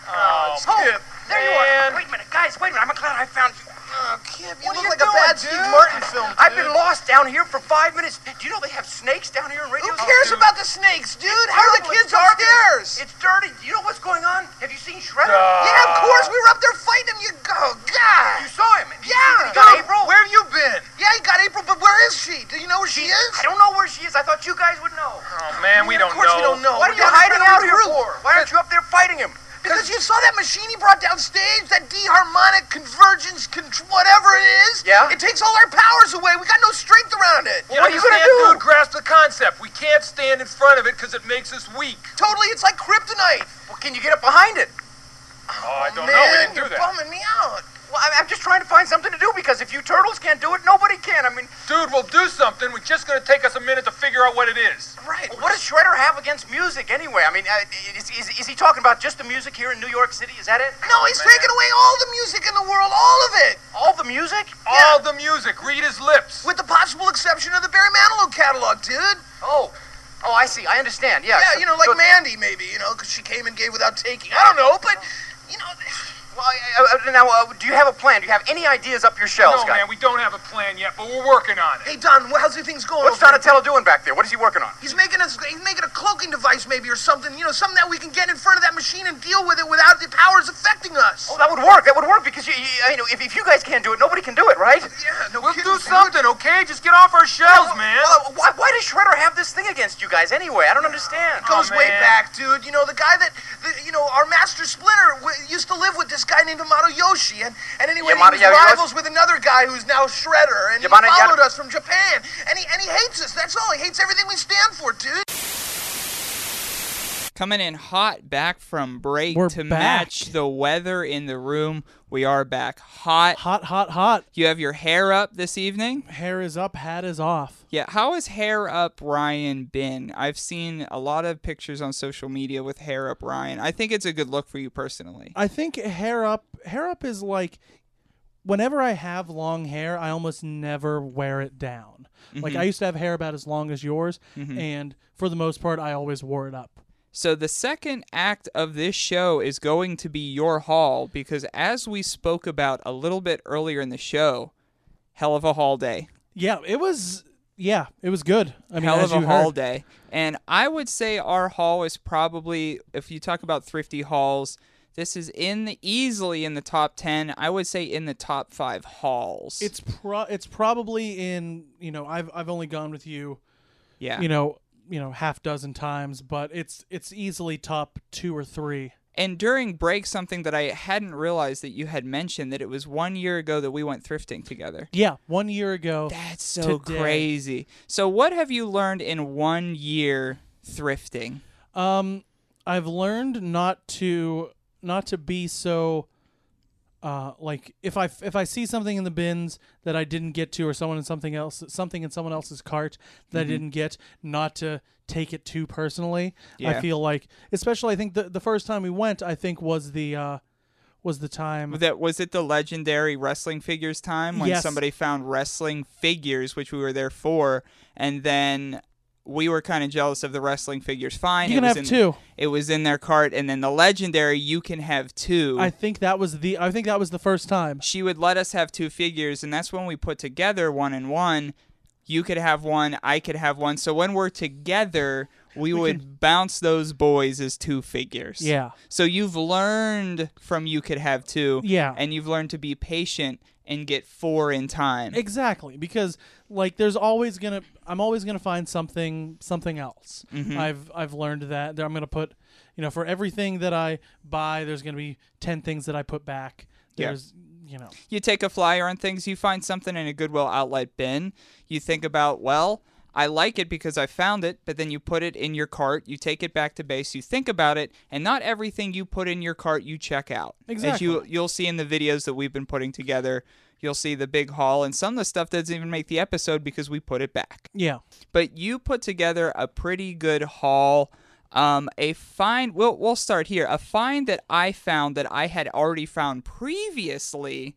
oh, oh, Skip, there you are. Wait a minute, guys, wait a minute. I'm glad I found you. Oh, Kip, you What look are you like a doing, bad dude? Steve Martin film, I've been lost down here for five minutes. Do you know they have snakes down here in radio? Who cares about the snakes, dude? How are the kids it's dark. upstairs? It's dirty. Do you know what's going on? Have you seen Shredder? Uh, yeah, of course. We were up there fighting him. You go, God. You saw him. Did Yeah. he got Dude, April? Where have you been? Yeah, he got April, but where is she? Do you know where she is? I don't know where she is. I thought you guys would know. Oh man, we Yeah, don't of course know. we don't know. What are you hiding out here for? Why aren't you up there fighting him? Because you saw that machine he brought downstage, that D-harmonic convergence, con- whatever it is. Yeah? It takes all our powers away. We got no strength around it. You What are you gonna do? Dude, grasp the concept. We can't stand in front of it because it makes us weak. Totally, it's like kryptonite. Well, can you get up behind it? Oh, I don't Man, know. We didn't do you're that. bumming me out. Well, I- I'm just trying to find something to do because if you turtles can't do it, nobody can. I mean, Dude, we'll do something. We're just gonna take us a minute to figure out what it is. Right. what does Shredder have against music anyway? I mean, uh, is, is, is he talking about just the music here in New York City? Is that it? No, he's Man. taking away all the music in the world, all of it. All the music? All the music. Read his lips. With the possible exception of the Barry Manilow catalog, dude. Oh, oh, I see. I understand. Yeah. Yeah, so- you know, like so- Mandy, maybe, you know, because she came and gave without taking. I don't know, but, you know, Well, uh, uh, now, uh, do you have a plan? Do you have any ideas up your shelves, No, guys? man, we don't have a plan yet, but we're working on it. hey, Don, how's the things going? What's over there? Donatello doing back there? What is he working on? He's making us. He's making a cloaking device, maybe, or something. You know, something that we can get in front of that machine and deal with it without the powers affecting us. Oh, that would work. That would work because you, you, you know, if, if you guys can't do it, nobody can do it, right? yeah, no We'll kidding, do dude. something, okay? Just get off our shelves, man. Well, why, why does Shredder have this thing against you guys anyway? I don't understand. It goes Oh, way man. back, dude. You know, the guy that, the, you know, our master Splinter w- used to live with this guy named Yamato Yoshi, and and anyway, Yamato he was Yoshi? rivals with another guy who's now Shredder, and Yamato he Yamato- followed us from Japan, and he and he hates us. That's all. He hates everything we stand for, dude. Coming in hot back from break We're to back. match the weather in the room. We are back hot. Hot, hot, hot. You have your hair up this evening? Hair is up, hat is off. Yeah, how has hair up Ryan been? I've seen a lot of pictures on social media with hair up Ryan. I think it's a good look for you personally. I think hair up, hair up is like whenever I have long hair, I almost never wear it down. Like I mm-hmm. used to have hair about as long as yours, mm-hmm. and for the most part, I always wore it up. So the second act of this show is going to be your haul because as we spoke about a little bit earlier in the show, hell of a haul day. Yeah, it was. Yeah, it was good. I mean, hell of a haul heard. day. And I would say our haul is probably, if you talk about thrifty hauls, this is in the easily in the top ten. I would say in the top five hauls. It's pro. It's probably in. You know, I've I've only gone with you. yeah. You know, you know, half dozen times, but it's it's easily top two or three. And during break, something that I hadn't realized that you had mentioned that it was one year ago that we went thrifting together. Yeah, one year ago. That's so Today. crazy. So, what have you learned in one year thrifting? Um, I've learned not to not to be so. Uh, like if I if I see something in the bins that I didn't get to, or someone in something else, something in someone else's cart that I didn't get, not to take it too personally. Yeah. I feel like, especially I think the the first time we went, I think was the uh, was the time. That was it. The legendary wrestling figures time when Yes. somebody found wrestling figures, which we were there for, and then we were kind of jealous of the wrestling figures. Fine, You it can was have in, two. It was in their cart, and then the legendary, you can have two. I think that was the I think that was the first time. she would let us have two figures, and that's when we put together one and one. You could have one, I could have one. So when we're together, we, would bounce those boys as two figures. Yeah. So you've learned from you could have two. Yeah. And you've learned to be patient and get four in time. Exactly, because like there's always gonna I'm always gonna find something something else. Mm-hmm. I've I've learned that that I'm gonna put you know for everything that I buy there's gonna be ten things that I put back. Yeah. There's you know you take a flyer on things, you find something in a Goodwill outlet bin, you think about, well, I like it because I found it, but then you put it in your cart, you take it back to base, you think about it, and not everything you put in your cart you check out. Exactly. As you you'll see in the videos that we've been putting together, you'll see the big haul and some of the stuff doesn't even make the episode because we put it back. yeah But you put together a pretty good haul. Um, a find. We'll we'll start here. A find that I found that I had already found previously.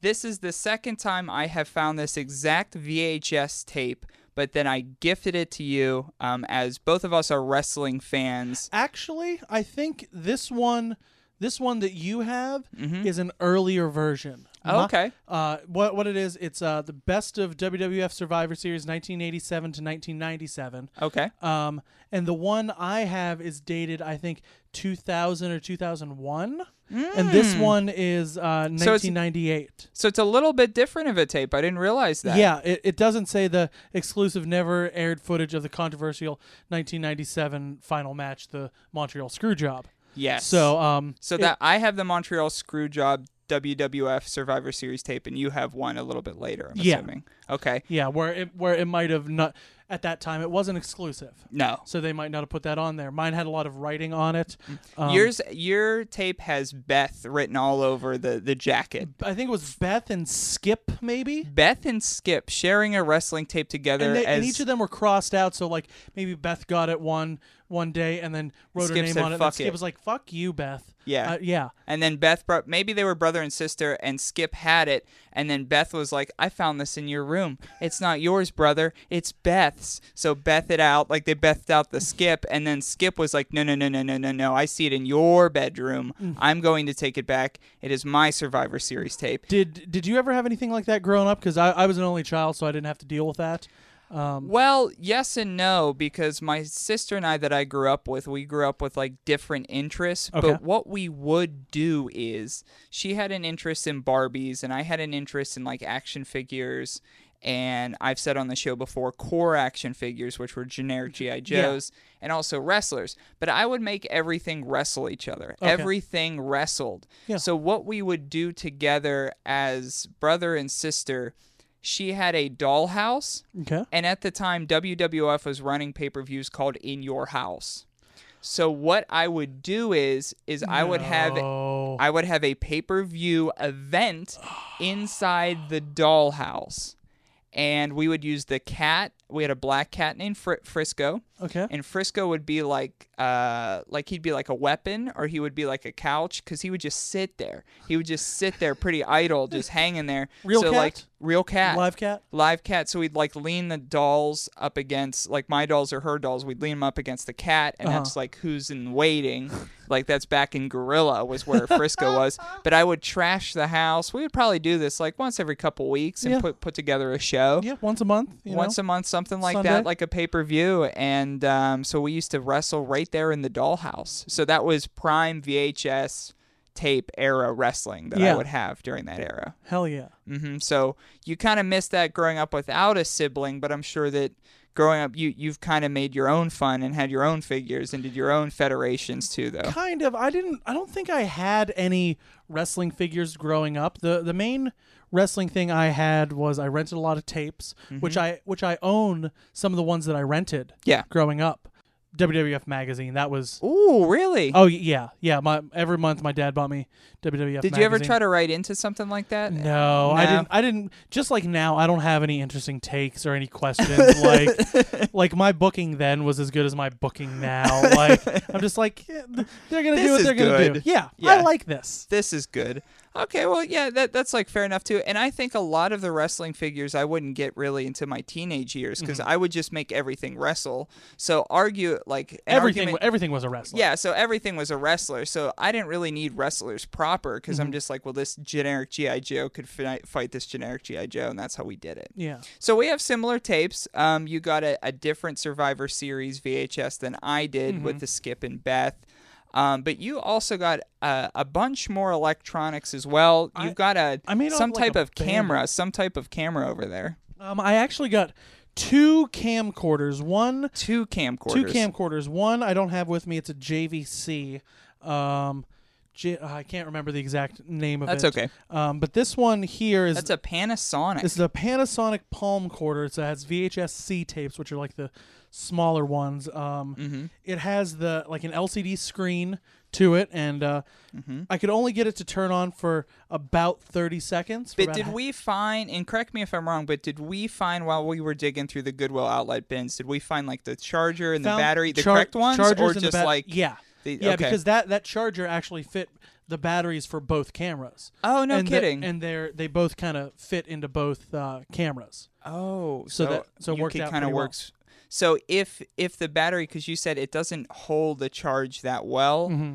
This is the second time I have found this exact VHS tape, but then I gifted it to you um, as both of us are wrestling fans. actually I think this one this one that you have Mm-hmm. is an earlier version. Oh, okay. Uh, what what it is? It's uh the best of WWF Survivor Series 1987 to 1997. Okay. Um, and the one I have is dated, I think, 2000 or 2001. And this one is uh, Hmm. So it's- 1998. So it's a little bit different of a tape. I didn't realize that. Yeah, it, it doesn't say the exclusive, never aired footage of the controversial 1997 final match, the Montreal Screwjob. Yes. So, um, So it- that I have the Montreal Screwjob WWF Survivor Series tape, and you have one a little bit later. I'm Yeah. assuming. Okay. yeah, where it where it might have not at that time it wasn't exclusive, No. so they might not have put that on there. Mine had a lot of writing on it. Um, Yours, your tape has Beth written all over the the jacket. I think it was Beth and Skip, maybe. Beth and Skip sharing a wrestling tape together and, they, as and each of them were crossed out. So like maybe Beth got it one one day and then wrote Skip her name said, on it. "Fuck Skip it." was like, "Fuck you, Beth." Yeah. Uh, yeah. And then Beth brought, maybe they were brother and sister, and Skip had it. And then Beth was like, I found this in your room. It's not yours, brother. It's Beth's. So Beth it out, like they Bethed out the Skip. And then Skip was like, No, no, no, no, no, no, no. I see it in your bedroom. Mm. I'm going to take it back. It is my Survivor Series tape. Did Did you ever have anything like that growing up? Because I, I was an only child, so I didn't have to deal with that. Um, Well, yes and no, because my sister and I that I grew up with, we grew up with like different interests. Okay. But what we would do is she had an interest in Barbies and I had an interest in like action figures. And I've said on the show before, core action figures, which were generic G.I. Joes, and also wrestlers. But I would make everything wrestle each other. Okay. Everything wrestled. Yeah. So what we would do together as brother and sister, she had a dollhouse okay. and at the time, WWF was running pay per views called In Your House. So what I would do is is I would have I would have a pay-per-view event inside the dollhouse. And we would use the cat. We had a black cat named Fr- Frisco. Okay. And Frisco would be like, uh, like he'd be like a weapon, or he would be like a couch, because he would just sit there. He would just sit there, pretty idle, just hanging there. Real so, Like, cat? Real cat. Live cat. Live cat. So we'd like lean the dolls up against, like my dolls or her dolls. We'd lean them up against the cat, and Uh-huh. that's like who's in waiting. like that's back in Gorilla was where Frisco was. But I would trash the house. We would probably do this like once every couple weeks and Yeah. put put together a show Yeah, once a month. You once know? a month, something like Sunday. that, like a pay per view. And um, so we used to wrestle right there in the dollhouse. So that was prime VHS tape era wrestling that I would have during that era. Hell yeah. hmm So you kind of missed that growing up without a sibling, but I'm sure that growing up, you you've kind of made your own fun and had your own figures and did your own federations too, though. Kind of. I didn't. I don't think I had any wrestling figures growing up. the The main wrestling thing I had was I rented a lot of tapes, which I which I own some of the ones that I rented. Mm-hmm. Yeah. Growing up, WWF magazine. That was. Oh, really? Oh yeah, yeah. My every month my dad bought me WWF. Did you ever magazine. try to write into something like that? No, I No? didn't. I didn't. Just like now, I don't have any interesting takes or any questions. like, like my booking then was as good as my booking now. Like, I'm just like, th- they're gonna This do what is they're gonna do. good. Yeah, Yeah. I like this. this is good. Okay, well, yeah, that that's like fair enough too. And I think a lot of the wrestling figures I wouldn't get really into my teenage years because Mm-hmm. I would just make everything wrestle. So argue like Everything. argument- everything was a wrestler. yeah, so everything was a wrestler. So I didn't really need wrestlers proper because Mm-hmm. I'm just like, well, this generic GI Joe could fi- fight this generic GI Joe, and that's how we did it. Yeah. So we have similar tapes. Um, you got a, a different Survivor Series VHS than I did Mm-hmm. with the Skip and Beth. Um, but you also got uh, a bunch more electronics as well. You've I- got a I made some like type a of camera, some type of camera over there. Um, I actually got two camcorders. One, Two camcorders. two camcorders. One I don't have with me. It's a JVC. Um, J- I can't remember the exact name of That's it. okay. Um, but this one here is That's a Panasonic. This is a Panasonic Palmcorder. So it has VHS C tapes, which are like the smaller ones. Um, Mm-hmm. It has the like an LCD screen to it, and uh, Mm-hmm. I could only get it to turn on for about thirty seconds. But did we find, and correct me if I'm wrong, but did we find while we were digging through the Goodwill outlet bins, did we find like the charger and the battery, the char- correct ones, or the just bat- like yeah, the- yeah, okay. because that that charger actually fit the batteries for both cameras. Oh, no and the- kidding. and they're they both kind of fit into both uh, cameras. Oh, So so, that- so it worked out kind of works. So if if the battery, because you said it doesn't hold the charge that well, Mm-hmm.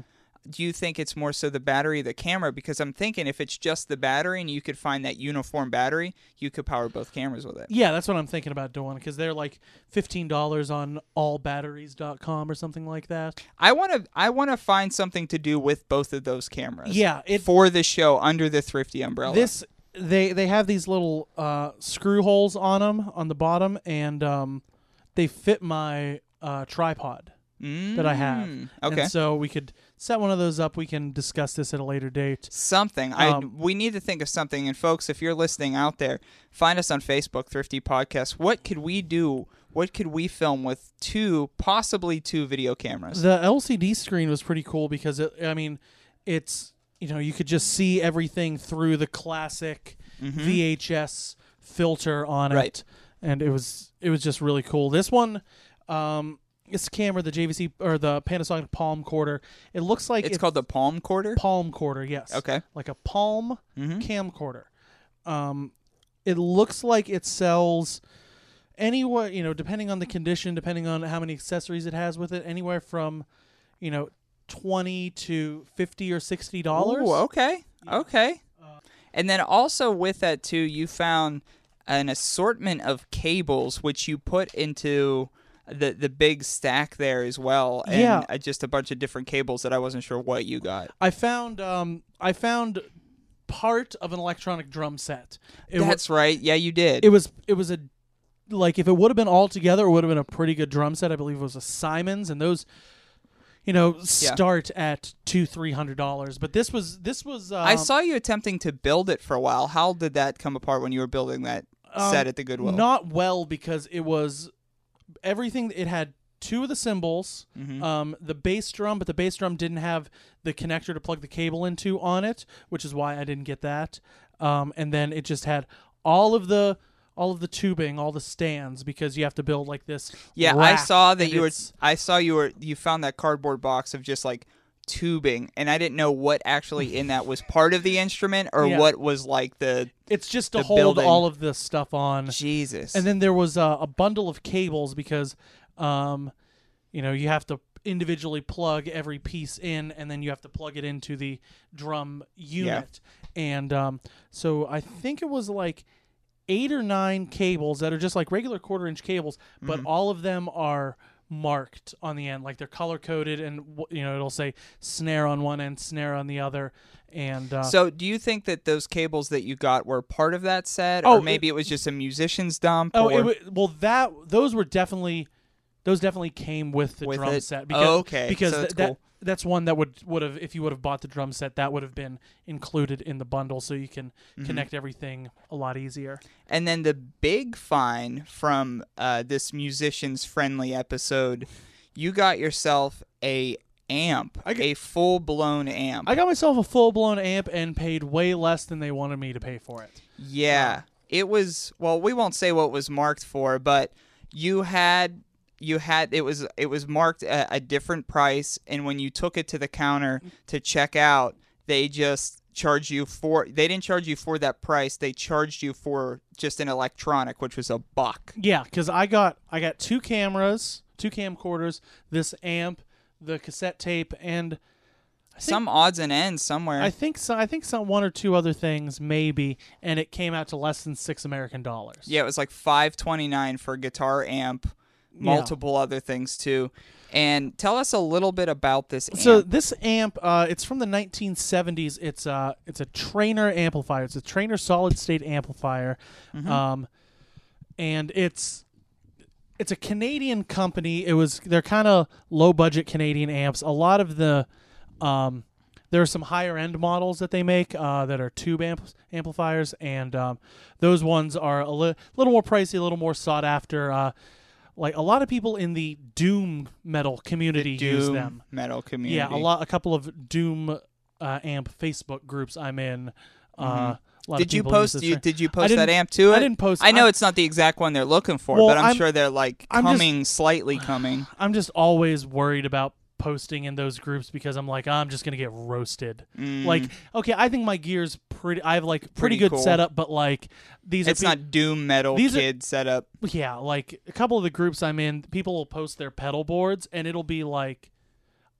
do you think it's more so the battery, or the camera? Because I'm thinking if it's just the battery and you could find that uniform battery, you could power both cameras with it. Yeah, that's what I'm thinking about doing because they're like fifteen dollars on allbatteries.com or something like that. I want to I want to find something to do with both of those cameras. Yeah, it for the show under the thrifty umbrella. this they they have these little uh, screw holes on them on the bottom, and um, they fit my uh, tripod that I have. Mm, Okay. and so we could set one of those up. We can discuss this at a later date. something. I Um, we need to think of something. And folks, if you're listening out there, find us on Facebook, Thrifty Podcast. What could we do? What could we film with two, possibly two video cameras? The LCD screen was pretty cool because it, I mean, it's you know you could just see everything through the classic VHS filter on Mm-hmm. Right. it, and it was it was just really cool. This one, um, this camera, the JVC or the Panasonic Palmcorder, it looks like it's called the Palmcorder. Palm Quarter. Yes. Okay. Like a Palm Mhm. camcorder. Um, it looks like it sells anywhere you know depending on the condition depending on how many accessories it has with it anywhere from you know 20 to 50 or 60 dollars okay. Okay. And then also with that too, you found an assortment of cables which you put into the the big stack there as well, and Yeah. uh, just a bunch of different cables that I wasn't sure what you got. i found um i found part of an electronic drum set it, That's right. Yeah, you did. it was it was a like if it would have been all together it would have been a pretty good drum set i believe it was a Simmons and those you know start at two three hundred dollars but this was this was um, I saw you attempting to build it for a while. How did that come apart when you were building that Um, set at the Goodwill? Not well because it was everything. It had two of the cymbals, Mm-hmm. um, the bass drum, but the bass drum didn't have the connector to plug the cable into on it, which is why I didn't get that. Um, and then it just had all of the all of the tubing, all the stands, because you have to build like this. Yeah, I saw that you were. I saw you were. You found that cardboard box of just like tubing, and I didn't know what actually in that was part of the instrument or Yeah. what was like the It's just to hold building. all of this stuff on. Jesus. And then there was uh, a bundle of cables because, um, you know, you have to individually plug every piece in, and then you have to plug it into the drum unit. And um, so I think it was like eight or nine cables that are just like regular quarter inch cables, but Mm-hmm. all of them are marked on the end, like they're color coded, and you know it'll say snare on one end, snare on the other, and uh, So, do you think that those cables that you got were part of that set, Oh, or maybe it, was just a musician's dump? Oh, or, it, well, that those were definitely those definitely came with the With drum it? set. Oh, okay. because So th- that's that cool. That's one that would would have if you would have bought the drum set that would have been included in the bundle, so you can Mm-hmm. connect everything a lot easier. and then the big fine from uh, this musicians friendly episode, you got yourself a amp, I got- a full blown amp. I got myself a full blown amp and paid way less than they wanted me to pay for it. Yeah. It was well, we won't say what it was marked for, but you had you had it was it was marked a, a different price and when you took it to the counter mm. to check out, they just charged you for they didn't charge you for that price, they charged you for just an electronic, which was a buck. Yeah, because I got I got two cameras, two camcorders, this amp, the cassette tape, and think- Some odds and ends somewhere. I think so. I think some one or two other things maybe, and it came out to less than six American dollars. yeah, it was like 529 for a guitar amp, multiple other things too. And tell us a little bit about this amp. So this amp, uh, it's from the 1970s. It's uh, it's a Traynor amplifier. It's a Traynor solid state amplifier, Mm-hmm. um, and it's it's a Canadian company. It was they're kind of low budget Canadian amps. A lot of the um, there are some higher end models that they make uh, that are tube amp- amplifiers, and um, those ones are a li- little more pricey, a little more sought after. Uh, like a lot of people in the doom metal community use Doom them. metal community. Yeah, a lot, a couple of Doom uh, amp Facebook groups I'm in. Uh, a lot of Mm-hmm. Did you post? You, did you post that amp to it? I didn't post. I know I'm, it's not the exact one they're looking for, Well, but I'm, I'm- sure they're like I'm just- coming, slightly coming. I'm just always worried about posting in those groups because I'm like I'm just gonna get roasted. Like, okay, I think my gear's pretty. I have like pretty, Mm. Pretty good cool. setup, but like these It's are pe- not doom metal these are- kid setup. yeah, like a couple of the groups I'm in, people will post their pedal boards and it'll be like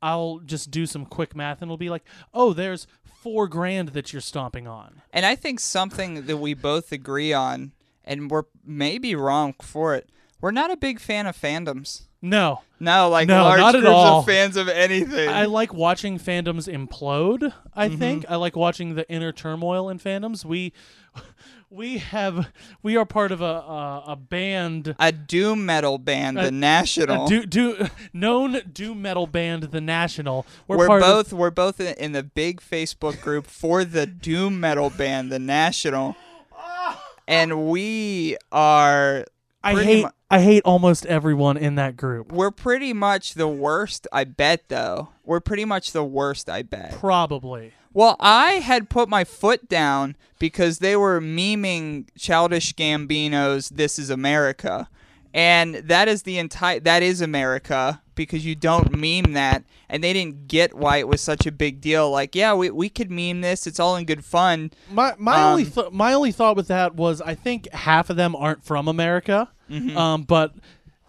I'll just do some quick math and it'll be like, "Oh, there's 4 grand that you're stomping on." And I think something that we both agree on, and we're maybe wrong for it. We're not a big fan of fandoms. No. No, like No, large not at groups all. of fans of anything. I like watching fandoms implode. I Mm-hmm. think I like watching the inner turmoil in fandoms. We we have we are part of a a, a band, a doom metal band, Uh, the National. a do, do known doom metal band, the National. We're, we're both Of, we're both in in the big Facebook group for the doom metal band, the National, and we are. I hate mu- I hate almost everyone in that group. We're pretty much the worst, I bet. Though we're pretty much the worst, I bet. Probably. Well, I had put my foot down because they were memeing Childish Gambino's "This Is America," and that is the entire that is America because you don't meme that, and they didn't get why it was such a big deal. Like, yeah, we we could meme this; it's all in good fun. My my only Um, th- my only thought with that was I think half of them aren't from America, Mm-hmm. um, but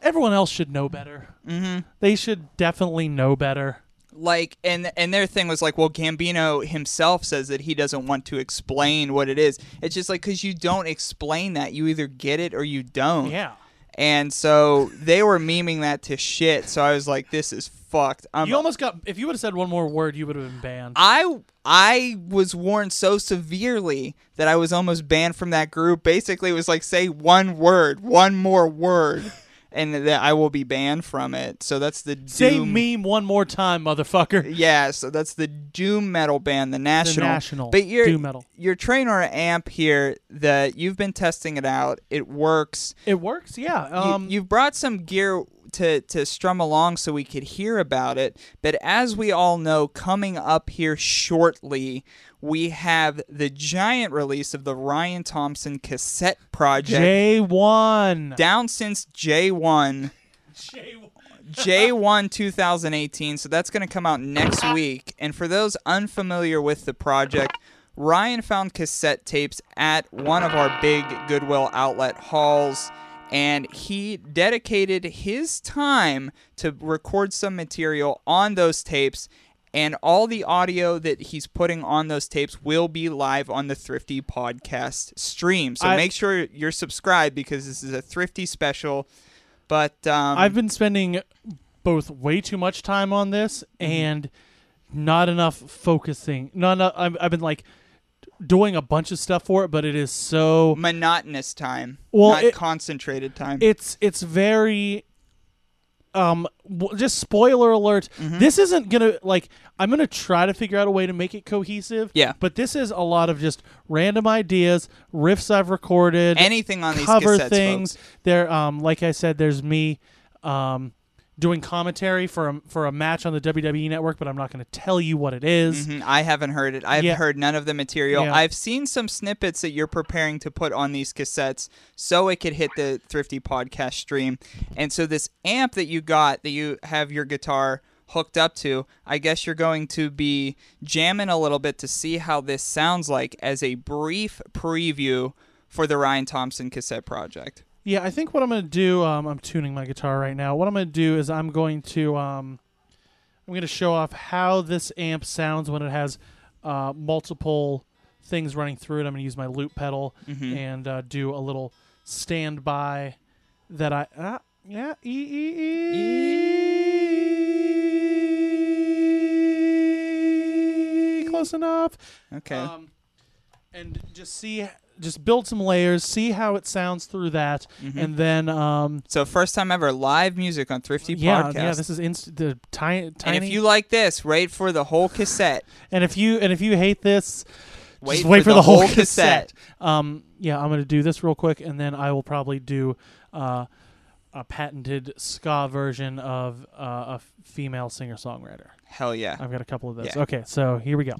everyone else should know better. Mm-hmm. They should definitely know better. Like, and and their thing was like, well, Gambino himself says that he doesn't want to explain what it is. It's just like because you don't explain that, you either get it or you don't. Yeah. And so they were memeing that to shit. So I was like, this is fucked. I'm, You almost got. If you would have said one more word, you would have been banned. I I was warned so severely that I was almost banned from that group. Basically, it was like say one word, one more word, and that I will be banned from it. So that's the Say doom. meme one more time, motherfucker. Yeah, so that's the doom metal band, the national. National But your Doom Metal. your Traynor amp here, that you've been testing it out. It works. It works. Yeah. You- Um. you've brought some gear to to strum along so we could hear about it. But as we all know, coming up here shortly, we have the giant release of the Ryan Thompson cassette project. J one. down since J1. J1 2018, so that's going to come out next week. And for those unfamiliar with the project, Ryan found cassette tapes at one of our big Goodwill outlet halls, and he dedicated his time to record some material on those tapes. And all the audio that he's putting on those tapes will be live on the Thrifty podcast stream. So I- make sure you're subscribed because this is a Thrifty special. But um, I've been spending both way too much time on this Mm-hmm. and not enough focusing. Not enough, I've, I've been like doing a bunch of stuff for it, but it is so monotonous time, Well, not it- concentrated time. it's it's very um just spoiler alert Mm-hmm. this isn't gonna like i'm gonna try to figure out a way to make it cohesive Yeah. but this is a lot of just random ideas riffs i've recorded Anything on these cover things folks. there um like i said there's me um doing commentary for a, for a match on the WWE network but i'm not going to tell you what it is. Mhm, I haven't heard it. I've Yeah. heard none of the material. Yeah. I've seen some snippets that you're preparing to put on these cassettes so it could hit the Thrifty podcast stream. And so this amp that you got that you have your guitar hooked up to, I guess you're going to be jamming a little bit to see how this sounds like as a brief preview for the Ryan Thompson cassette project. Yeah, I think what I'm going to do, um, I'm tuning my guitar right now. What I'm going to do is I'm going to, um, I'm going to show off how this amp sounds when it has uh, multiple things running through it. I'm going to use my loop pedal Mm-hmm. and uh, do a little standby that I, ah, yeah, e, e, e, close enough. Okay. Um, and just see, just build some layers, see how it sounds through that, Mm-hmm. and then, um, so first time ever live music on Thrifty yeah, Podcast. yeah, this is inst- the tiny, tiny. and if you like this, wait for the whole cassette. and if you and if you hate this, Wait just wait for for, the the, whole cassette. cassette. Um, yeah, I'm gonna do this real quick, and then I will probably do uh, a patented ska version of uh, a female singer songwriter. Hell yeah. I've got a couple of those. Yeah. Okay, so here we go.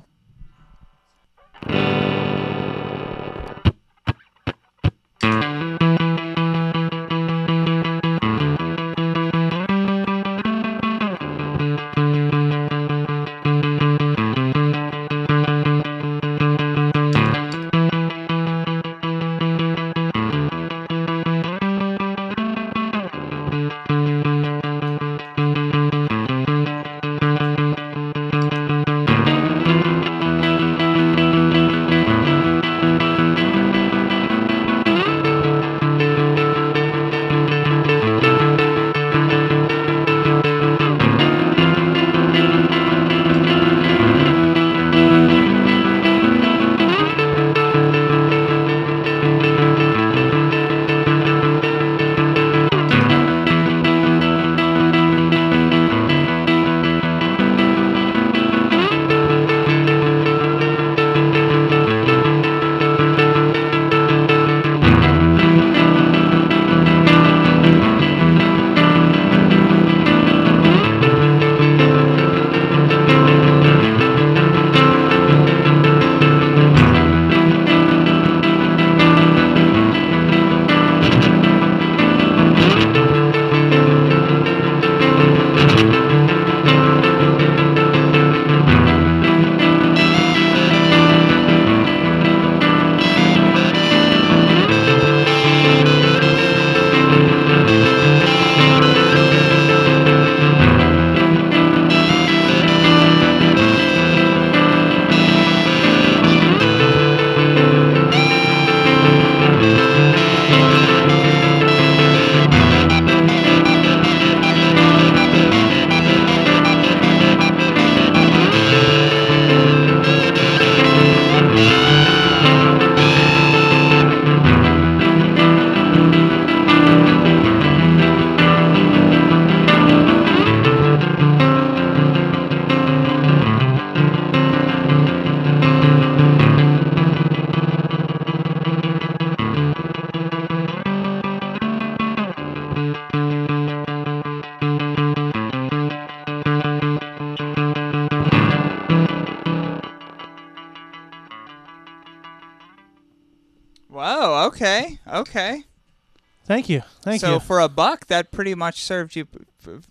Thank you. Thank so you. for a buck, that pretty much served you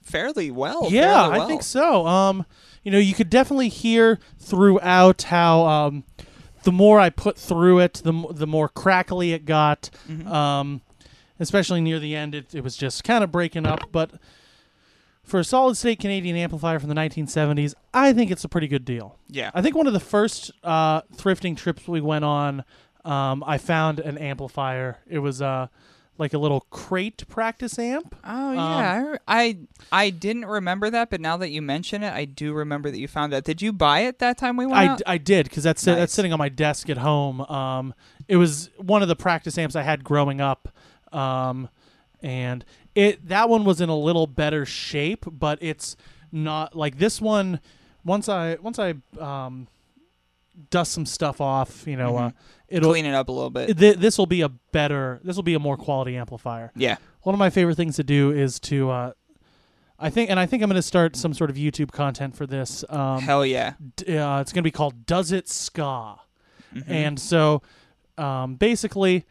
fairly well. yeah, fairly I think so. Um, you know, you could definitely hear throughout how um, the more I put through it, the the more crackly it got. Mm-hmm. Um, especially near the end, it, it was just kind of breaking up. But for a solid state Canadian amplifier from the 1970s, I think it's a pretty good deal. Yeah. I think one of the first uh, thrifting trips we went on, um, I found an amplifier. It was uh, like a little crate practice amp. Oh yeah, I, I I didn't remember that, but now that you mention it, I do remember that you found that. Did you buy it that time we went I, out? I did because that's that's sitting on my desk at home. Um, it was one of the practice amps I had growing up, um, and it that one was in a little better shape, but it's not like this one. Once I once I um, dust some stuff off, you know, uh, it'll Clean it up a little bit. th- this will be a better this will be a more quality amplifier. yeah. One of my favorite things to do is to uh, I think and I think I'm going to start some sort of YouTube content for this. Um, Hell yeah. d- uh, it's going to be called Does It Ska? And so um, basically,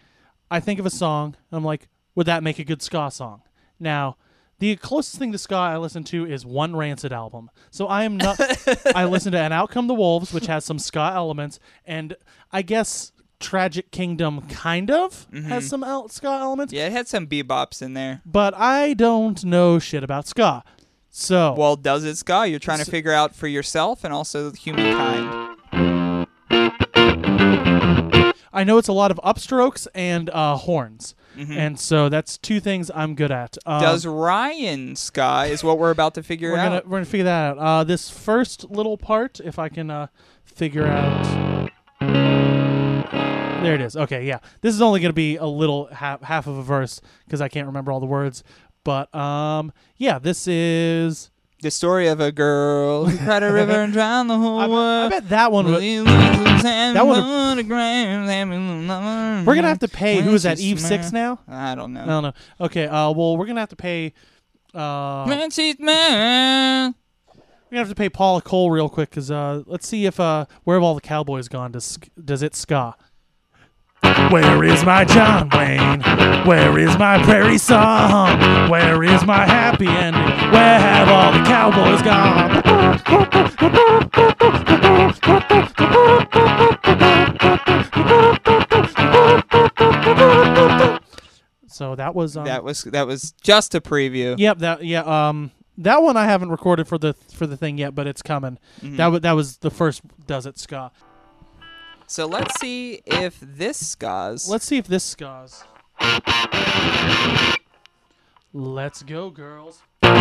I think of a song, and I'm like, would that make a good ska song? Now, the closest thing to ska I listen to is one Rancid album. So I am not. I listen to And Out Come the Wolves, which has some ska elements, and I guess Tragic Kingdom kind of has some el- ska elements, Yeah, it had some bebops in there. but I don't know shit about ska. So Well, does it ska? You're trying to figure out for yourself and also humankind. I know it's a lot of upstrokes and uh, horns, Mm-hmm. and so that's two things I'm good at. Um, Does Ryan ska is what we're about to figure we're out. gonna we're gonna figure that out. Uh, this first little part, if I can uh, figure out. There it is. Okay, yeah. This is only gonna be a little half half of a verse because I can't remember all the words. But um, yeah, this is. The story of a girl who cried a river and drowned the whole I, world. I bet that one. Would, that one we're gonna have to pay. Who is that? Eve Six now? I don't know. I don't know. Okay. Uh, well, we're gonna have to pay. Uh, Man, man. We're gonna have to pay Paula Cole real quick because uh, let's see if uh, where have all the cowboys gone? Does does it ska? Where is my John Wayne? Where is my prairie song? Where is my happy ending? Where have all the cowboys gone? So that was um, That was that was just a preview. Yep, that yeah, um that one I haven't recorded for the for the thing yet, but it's coming. Mm-hmm. That wa that was the first does it ska. So let's see if this skas. Let's see if this ska's. Let's go, girls. Going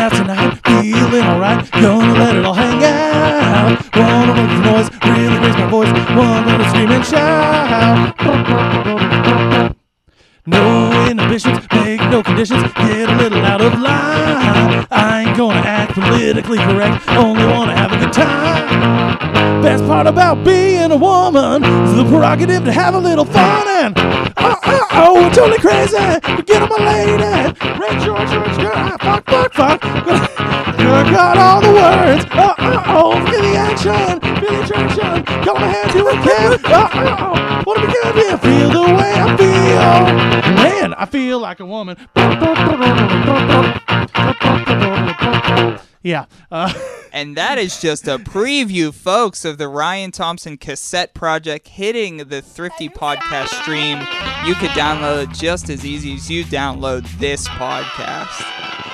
out tonight, feeling alright. Gonna let it all hang out. Wanna make the noise, really raise my voice. Wanna scream and shout. No inhibitions, make no conditions, get a little out of line. I ain't gonna act politically correct, only wanna have a good time. Best part about being a woman is the prerogative to have a little fun and uh, uh, oh, oh, oh, I'm totally crazy. Forget I'm a lady. Red George, George, girl, ah, fuck, fuck, fuck. I got all the words. Oh, oh, oh, feel the action, feel the attraction. Go ahead, do it, kid. Uh, oh, oh, oh, wanna be good, yeah, feel the way I feel. Man, I feel like a woman. Yeah. Uh, And that is just a preview, folks, of the Ryan Thompson cassette project hitting the Thrifty podcast stream. You could download it just as easy as you download this podcast.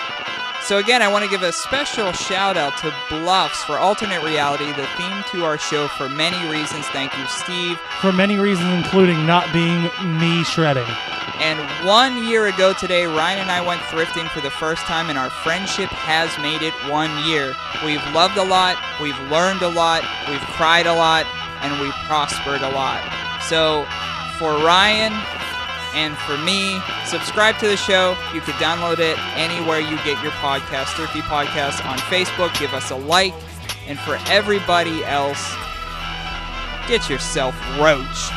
So, again, I want to give a special shout out to Bluffs for Alternate Reality, the theme to our show for many reasons. Thank you, Steve. for many reasons, including not being me shredding. And one year ago today, Ryan and I went thrifting for the first time, and our friendship has made it one year. We've loved a lot, we've learned a lot, we've cried a lot, and we've prospered a lot. So, for Ryan and for me. Subscribe to the show. You can download it anywhere you get your podcast. Thrifty Podcast on Facebook. Give us a like. And for everybody else, get yourself roached.